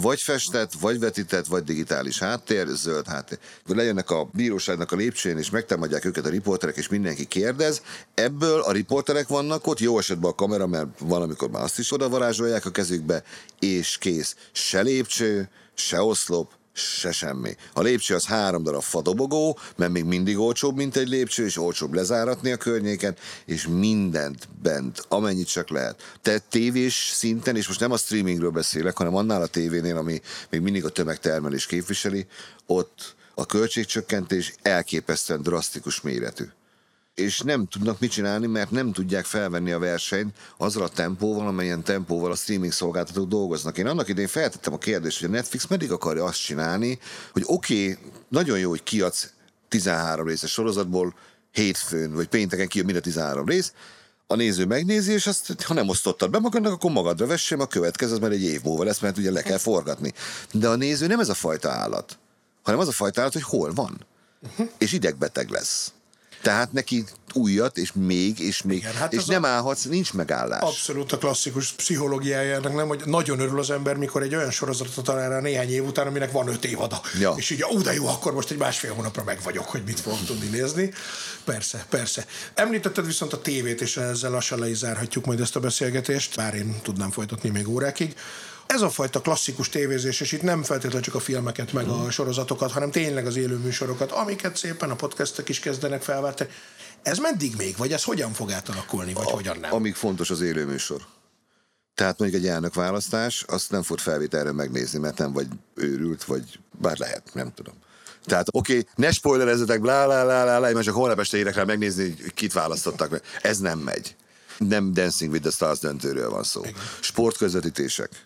vagy festett, vagy vetített, vagy digitális háttér, zöld háttér. Lejönnek a bíróságnak a lépcsőjén, és megtámadják őket a riporterek, és mindenki kérdez. Ebből a riporterek vannak ott, jó esetben a kamera, mert valamikor már azt is oda varázsolják a kezükbe, és kész. Se lépcső, se oszlop, se semmi. A lépcső az három darab fadobogó, mert még mindig olcsóbb, mint egy lépcső, és olcsóbb lezáratni a környéken, és mindent bent, amennyit csak lehet. Te tévés szinten, és most nem a streamingről beszélek, hanem annál a tévénél, ami még mindig a tömegtermelés képviseli, ott a költségcsökkentés elképesztően drasztikus méretű és nem tudnak mit csinálni, mert nem tudják felvenni a versenyt azzal a tempóval, amelyen tempóval a streaming szolgáltatók dolgoznak. Én annak idején feltettem a kérdést, hogy a Netflix meddig akarja azt csinálni, hogy oké, okay, nagyon jó, hogy kiadsz 13 részes sorozatból hétfőn, vagy pénteken kijön mind a 13 rész, a néző megnézi, és azt, ha nem osztottad be magadnak, akkor magadra vessem, a következő az már egy év múlva lesz, mert ugye le kell forgatni. De a néző nem ez a fajta állat, hanem az a fajta állat, hogy hol van. És idegbeteg lesz. Tehát neki újat, és még, és még, Igen, hát és nem állhatsz, nincs megállás. Abszolút a klasszikus pszichológiája ennek, nem, hogy nagyon örül az ember, mikor egy olyan sorozatot talál rá néhány év után, aminek van öt évada. Ja. És így, ó, de jó, akkor most egy másfél hónapra meg vagyok, hogy mit fogok tudni nézni. Persze, persze. Említetted viszont a tévét, és ezzel lassan le is zárhatjuk majd ezt a beszélgetést, bár én tudnám folytatni még órákig. Ez a fajta klasszikus tévézés, és itt nem feltétlenül csak a filmeket, meg a sorozatokat, hanem tényleg az élő műsorokat, amiket szépen a podcastek is kezdenek felváltani. Ez meddig még, vagy ez hogyan fog átalakulni, vagy hogyan nem? Amíg fontos az élőműsor. Tehát mondjuk egy elnök választás, azt nem fog felvételre megnézni, mert nem vagy őrült, vagy bár lehet, nem tudom. Tehát oké, okay, ne spoilerezzetek, blá, blá, blá, blá, blá, mert csak holnap este érek rá megnézni, hogy kit választottak meg. Ez nem megy. Nem Dancing with the Stars döntőről van szó. Sportközvetítések.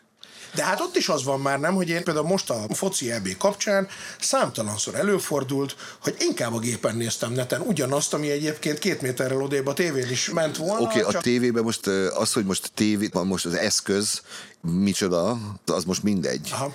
De hát ott is az van már, nem, hogy én például most a foci EB kapcsán számtalanszor előfordult, hogy inkább a gépen néztem neten ugyanazt, ami egyébként két méterrel odébb a tévén is ment volna. Oké, okay, csak... a tévében most az, hogy most tévé, most az eszköz, micsoda, az most mindegy. Aha.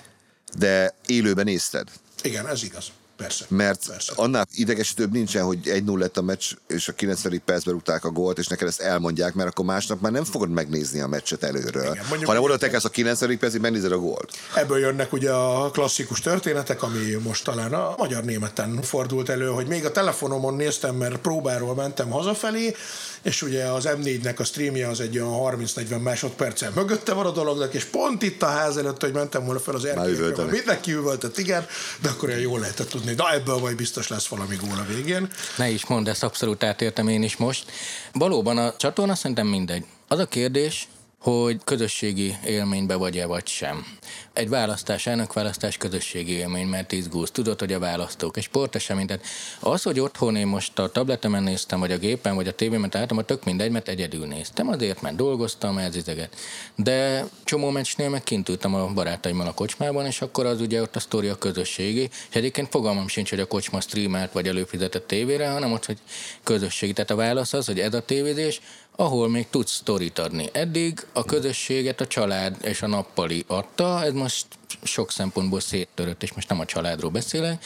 De élőben nézted. Igen, ez igaz. Persze. Mert persze. annál idegesítőbb nincsen, hogy 1-0 lett a meccs, és a 90. percben rúgták a gólt, és neked ezt elmondják, mert akkor másnap már nem fogod megnézni a meccset előről, Igen, mondjuk, hanem oda tekelsz a 90. percig, megnézed a gólt. Ebből jönnek ugye a klasszikus történetek, ami most talán a magyar-németen fordult elő, hogy még a telefonomon néztem, mert próbáról mentem hazafelé, és ugye az M4-nek a streamje az egy olyan 30-40 másodperccel mögötte van a dolognak, és pont itt a ház előtt, hogy mentem volna fel az erkélyekre, mindenki üvöltött, igen, de akkor olyan jól lehetett tudni, de ebből majd biztos lesz valami gól a végén. Ne is mondd, ezt abszolút átértem én is most. Valóban a csatorna szerintem mindegy. Az a kérdés, hogy közösségi élménybe vagy-e vagy sem. Egy választás, elnökválasztás közösségi élmény, mert izgulsz. Tudod, hogy a választók, egy sportesemény. Tehát az, hogy otthon én most a tabletemen néztem, vagy a gépen, vagy a tévében találtam, a tök mindegy, mert egyedül néztem. Azért, mert dolgoztam, ez ideget. De csomó meccsnél meg kint ültem a barátaimmal a kocsmában, és akkor az ugye ott a sztori a közösségi. És egyébként fogalmam sincs, hogy a kocsma streamelt, vagy előfizetett tévére, hanem ott, hogy közösségi. Tehát a válasz az, hogy ez a tévézés, ahol még tudsz sztorit adni. Eddig a közösséget a család és a nappali adta, ez most sok szempontból széttörött, és most nem a családról beszélek.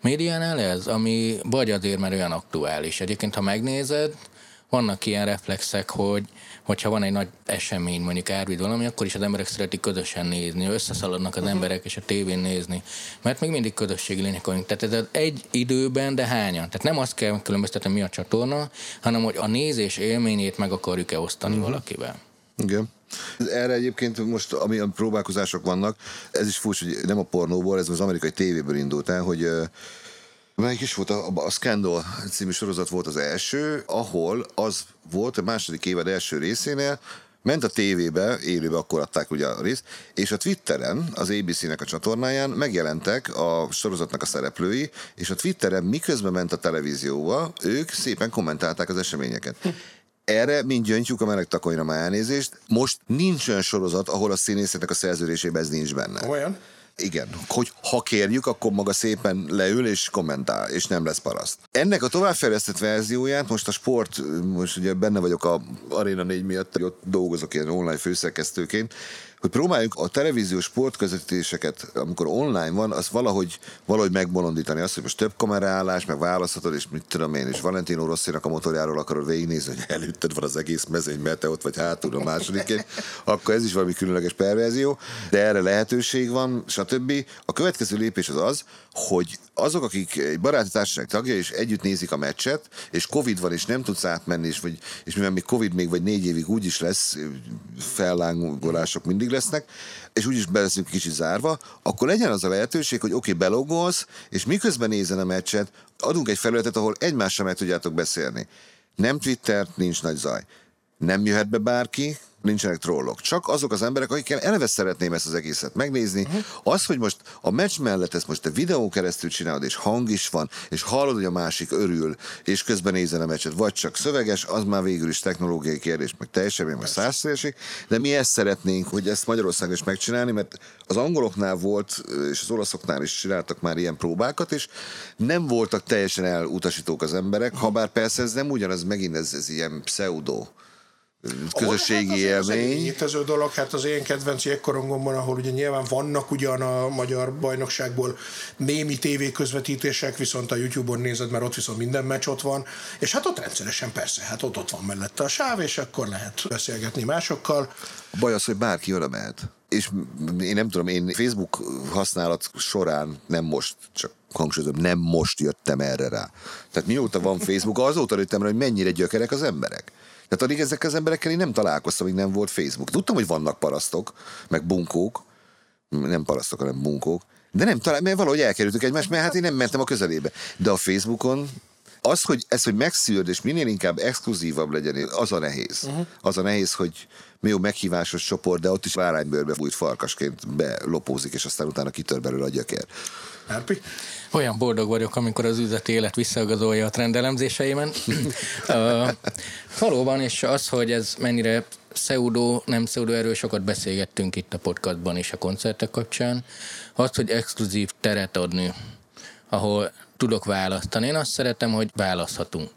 Médiánál ez, ami vagy azért, mert olyan aktuális. Egyébként, ha megnézed, vannak ilyen reflexek, hogy hogyha van egy nagy esemény, mondjuk árvid valami, akkor is az emberek szeretik közösen nézni, összeszaladnak az uh-huh. emberek és a tévén nézni, mert még mindig közösségi lények vagyunk. Tehát ez egy időben, de hányan. Tehát nem azt kell különböztetni, mi a csatorna, hanem hogy a nézés élményét meg akarjuk-e osztani uh-huh. valakivel. Igen. Erre egyébként most, ami a próbálkozások vannak, ez is furcsa, hogy nem a pornóból, ez az amerikai tévéből indult el, hogy Melyik is volt? A, a Scandal című sorozat volt az első, ahol az volt a második évad első részénél, ment a tévébe, élőbe akkor adták ugye a részt, és a Twitteren, az ABC-nek a csatornáján megjelentek a sorozatnak a szereplői, és a Twitteren miközben ment a televízióba, ők szépen kommentálták az eseményeket. Erre, mint gyöngytyúk a meleg takonyra már elnézést, most nincs olyan sorozat, ahol a színészeknek a szerződésében ez nincs benne. Olyan? Igen, hogy ha kérjük, akkor maga szépen leül és kommentál, és nem lesz paraszt. Ennek a továbbfejlesztett verzióját most a sport, most ugye benne vagyok a Arena 4 miatt, hogy ott dolgozok ilyen online főszerkesztőként, hogy próbáljuk a televíziós sportközvetítéseket, amikor online van, azt valahogy, valahogy megbolondítani. Azt, hogy most több kameraállás, meg választhatod, és mit tudom én, és Valentino Rossinak a motorjáról akarod végignézni, hogy előtted van az egész mezőny, mert te ott vagy hátul a másodikén, akkor ez is valami különleges perverzió, de erre lehetőség van, stb. A következő lépés az az, hogy azok, akik egy baráti társaság tagja, és együtt nézik a meccset, és Covid van, és nem tudsz átmenni, és, vagy, és mivel még Covid még vagy négy évig úgy is lesz, fellángolások mindig lesznek, és úgyis be leszünk kicsit zárva, akkor legyen az a lehetőség, hogy oké, okay, belogolsz, és miközben nézen a meccset, adunk egy felületet, ahol egymással meg tudjátok beszélni. Nem Twitter, nincs nagy zaj. Nem jöhet be bárki, nincsenek trollok. Csak azok az emberek, akikkel eleve szeretném ezt az egészet megnézni. Uh-huh. Az, hogy most a meccs mellett ezt most a videó keresztül csinálod, és hang is van, és hallod, hogy a másik örül, és közben nézel a meccset, vagy csak szöveges, az már végül is technológiai kérdés, meg teljesen meg százszerűség, de mi ezt szeretnénk, hogy ezt Magyarországon is megcsinálni, mert az angoloknál volt, és az olaszoknál is csináltak már ilyen próbákat, és nem voltak teljesen elutasítók az emberek, ha bár persze ez nem ugyanaz, megint ez, ez ilyen pseudo közösségi hát élmény. Ez egy dolog, hát az én kedvenc jégkorongomban, ahol ugye nyilván vannak ugyan a magyar bajnokságból némi tévéközvetítések, viszont a YouTube-on nézed, mert ott viszont minden meccs ott van, és hát ott rendszeresen persze, hát ott, ott van mellette a sáv, és akkor lehet beszélgetni másokkal. A baj az, hogy bárki oda mehet. És én nem tudom, én Facebook használat során nem most, csak hangsúlyozom, nem most jöttem erre rá. Tehát mióta van Facebook, azóta jöttem rá, hogy mennyire gyökerek az emberek. Tehát addig ezek az emberekkel én nem találkoztam, hogy nem volt Facebook. Tudtam, hogy vannak parasztok, meg bunkók, nem parasztok, hanem bunkók. De nem, talán, mert valahogy elkerültük egymást, mert hát én nem mentem a közelébe. De a Facebookon az, hogy ez, hogy megszűrd, és minél inkább exkluzívabb legyen, az a nehéz. Uh-huh. Az a nehéz, hogy mi jó meghívásos csoport, de ott is váránybőrbe fújt farkasként belopózik, és aztán utána kitör belőle a gyökér. Erpi? Olyan boldog vagyok, amikor az üzleti élet visszagazolja a trendelemzéseimen. <laughs> uh, valóban, és az, hogy ez mennyire pseudo, nem pseudo, erről sokat beszélgettünk itt a podcastban is a koncertek kapcsán. Az, hogy exkluzív teret adni, ahol tudok választani. Én azt szeretem, hogy választhatunk.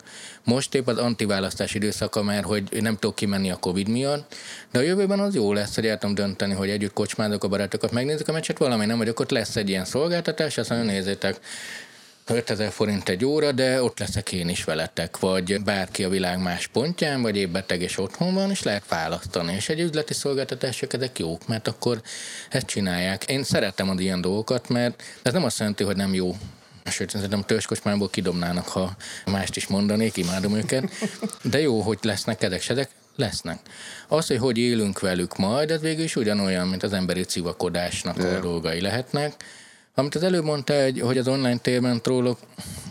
Most épp az antiválasztás időszaka, mert hogy nem tudok kimenni a Covid miatt, de a jövőben az jó lesz, hogy el tudom dönteni, hogy együtt kocsmázok a barátokat, megnézzük a meccset, valami nem vagyok, ott lesz egy ilyen szolgáltatás, azt mondja, nézzétek, 5000 forint egy óra, de ott leszek én is veletek, vagy bárki a világ más pontján, vagy épp beteg és otthon van, és lehet választani. És egy üzleti szolgáltatások ezek jók, mert akkor ezt csinálják. Én szeretem az ilyen dolgokat, mert ez nem azt jelenti, hogy nem jó Sőt, szerintem törzskocsmából kidobnának, ha mást is mondanék, imádom őket. De jó, hogy lesznek kedek lesznek. Az, hogy hogy élünk velük majd, ez végül is ugyanolyan, mint az emberi civakodásnak a dolgai lehetnek. Amit az előbb mondta, hogy az online térben trollok,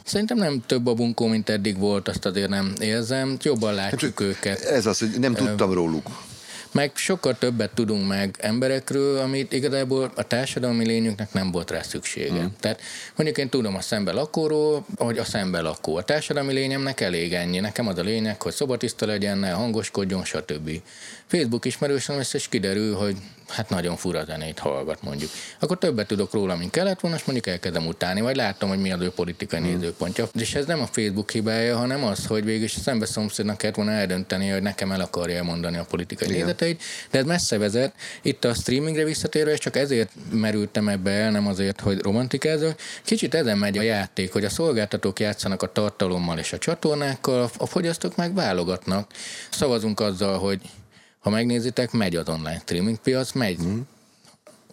szerintem nem több a bunkó, mint eddig volt, azt azért nem érzem. Jobban látjuk hát, őket. Ez az, hogy nem tudtam róluk meg sokkal többet tudunk meg emberekről, amit igazából a társadalmi lényünknek nem volt rá szüksége. Hmm. Tehát mondjuk én tudom a szembe lakóról, hogy a szembe lakó. A társadalmi lényemnek elég ennyi. Nekem az a lényeg, hogy szobatiszta legyen, ne hangoskodjon, stb. Facebook ismerősen lesz, és kiderül, hogy hát nagyon fura zenét hallgat mondjuk. Akkor többet tudok róla, mint kellett volna, és mondjuk elkezdem utálni, vagy látom, hogy mi az ő politikai hmm. nézőpontja. És ez nem a Facebook hibája, hanem az, hogy végül is szembe szomszédnak kellett volna eldönteni, hogy nekem el akarja mondani a politikai Igen. nézeteit, de ez messze vezet. Itt a streamingre visszatérve, és csak ezért merültem ebbe el, nem azért, hogy romantikázok. Kicsit ezen megy a játék, hogy a szolgáltatók játszanak a tartalommal és a csatornákkal, a fogyasztók meg válogatnak. Szavazunk azzal, hogy ha megnézitek, megy az online streaming piac, megy. Mm.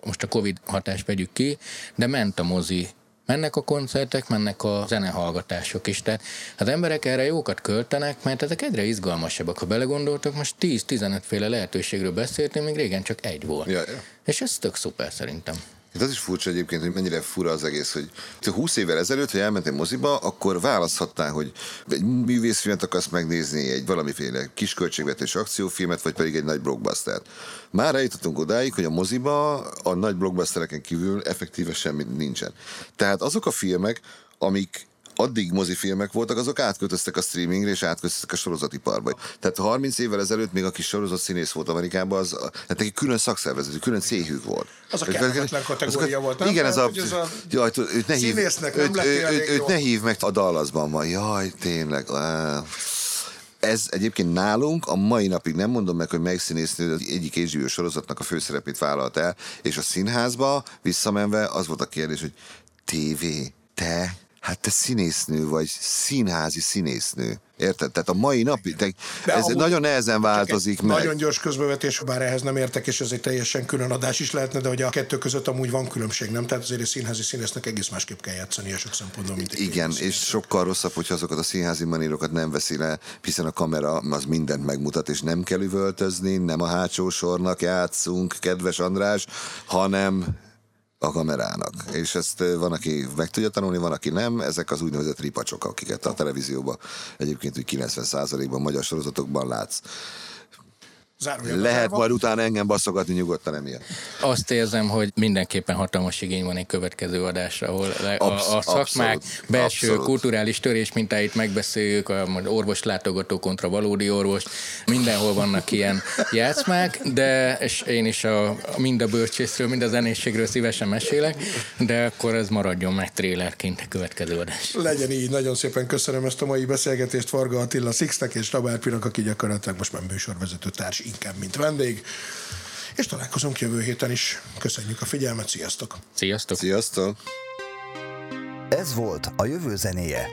Most a Covid hatást vegyük ki, de ment a mozi, mennek a koncertek, mennek a zenehallgatások is. Tehát az emberek erre jókat költenek, mert ezek egyre izgalmasabbak. Ha belegondoltok, most 10-15 féle lehetőségről beszéltünk, még régen csak egy volt. Ja, ja. És ez tök szuper szerintem. Hát az is furcsa egyébként, hogy mennyire fura az egész, hogy 20 évvel ezelőtt, hogy elmentem moziba, akkor választhattál, hogy egy művészfilmet akarsz megnézni, egy valamiféle kisköltségvetés akciófilmet, vagy pedig egy nagy blockbustert. Már eljutottunk odáig, hogy a moziba a nagy blockbustereken kívül effektíve semmi nincsen. Tehát azok a filmek, amik addig mozifilmek voltak, azok átköltöztek a streamingre és átköltöztek a sorozatiparba. Tehát 30 évvel ezelőtt még aki sorozat színész volt Amerikában, az, tehát neki külön szakszervezető, külön céhük volt. Az a kellemetlen kategória volt, nem? Igen, ez a, ez a jaj, őt ne hív, őt, őt, őt, őt ne hív meg, a Dallasban van. Jaj, tényleg. Ez egyébként nálunk a mai napig nem mondom meg, hogy melyik színésznő az egyik HBO sorozatnak a főszerepét vállalt el, és a színházba visszamenve az volt a kérdés, hogy TV, te hát te színésznő vagy, színházi színésznő. Érted? Tehát a mai napi, te, ez nagyon nehezen változik meg. Nagyon gyors közbevetés, bár ehhez nem értek, és ez egy teljesen külön adás is lehetne, de hogy a kettő között amúgy van különbség, nem? Tehát azért a színházi színésznek egész másképp kell játszani a sok szempontból, mint egy Igen, és sokkal rosszabb, hogyha azokat a színházi manírokat nem veszi le, hiszen a kamera az mindent megmutat, és nem kell üvöltözni, nem a hátsó sornak játszunk, kedves András, hanem a kamerának. És ezt van, aki meg tudja tanulni, van, aki nem. Ezek az úgynevezett ripacsok, akiket a televízióban egyébként úgy 90%-ban magyar sorozatokban látsz. Zárójában Lehet majd utána engem baszogatni nyugodtan emiatt. Azt érzem, hogy mindenképpen hatalmas igény van egy következő adásra, ahol a, a szakmák abszolút, belső abszolút. kulturális törés mintáit megbeszéljük, a orvos látogató kontra valódi orvos, mindenhol vannak ilyen <laughs> játszmák, de és én is a, mind a bölcsészről, mind a zenészségről szívesen mesélek, de akkor ez maradjon meg trélerként a következő adás. Legyen így, nagyon szépen köszönöm ezt a mai beszélgetést Varga Attila Sixtek és Tabár Pirak, aki gyakorlatilag most már műsorvezető társ inkább, mint vendég. És találkozunk jövő héten is. Köszönjük a figyelmet, sziasztok! Sziasztok! Sziasztok! Ez volt a jövő zenéje.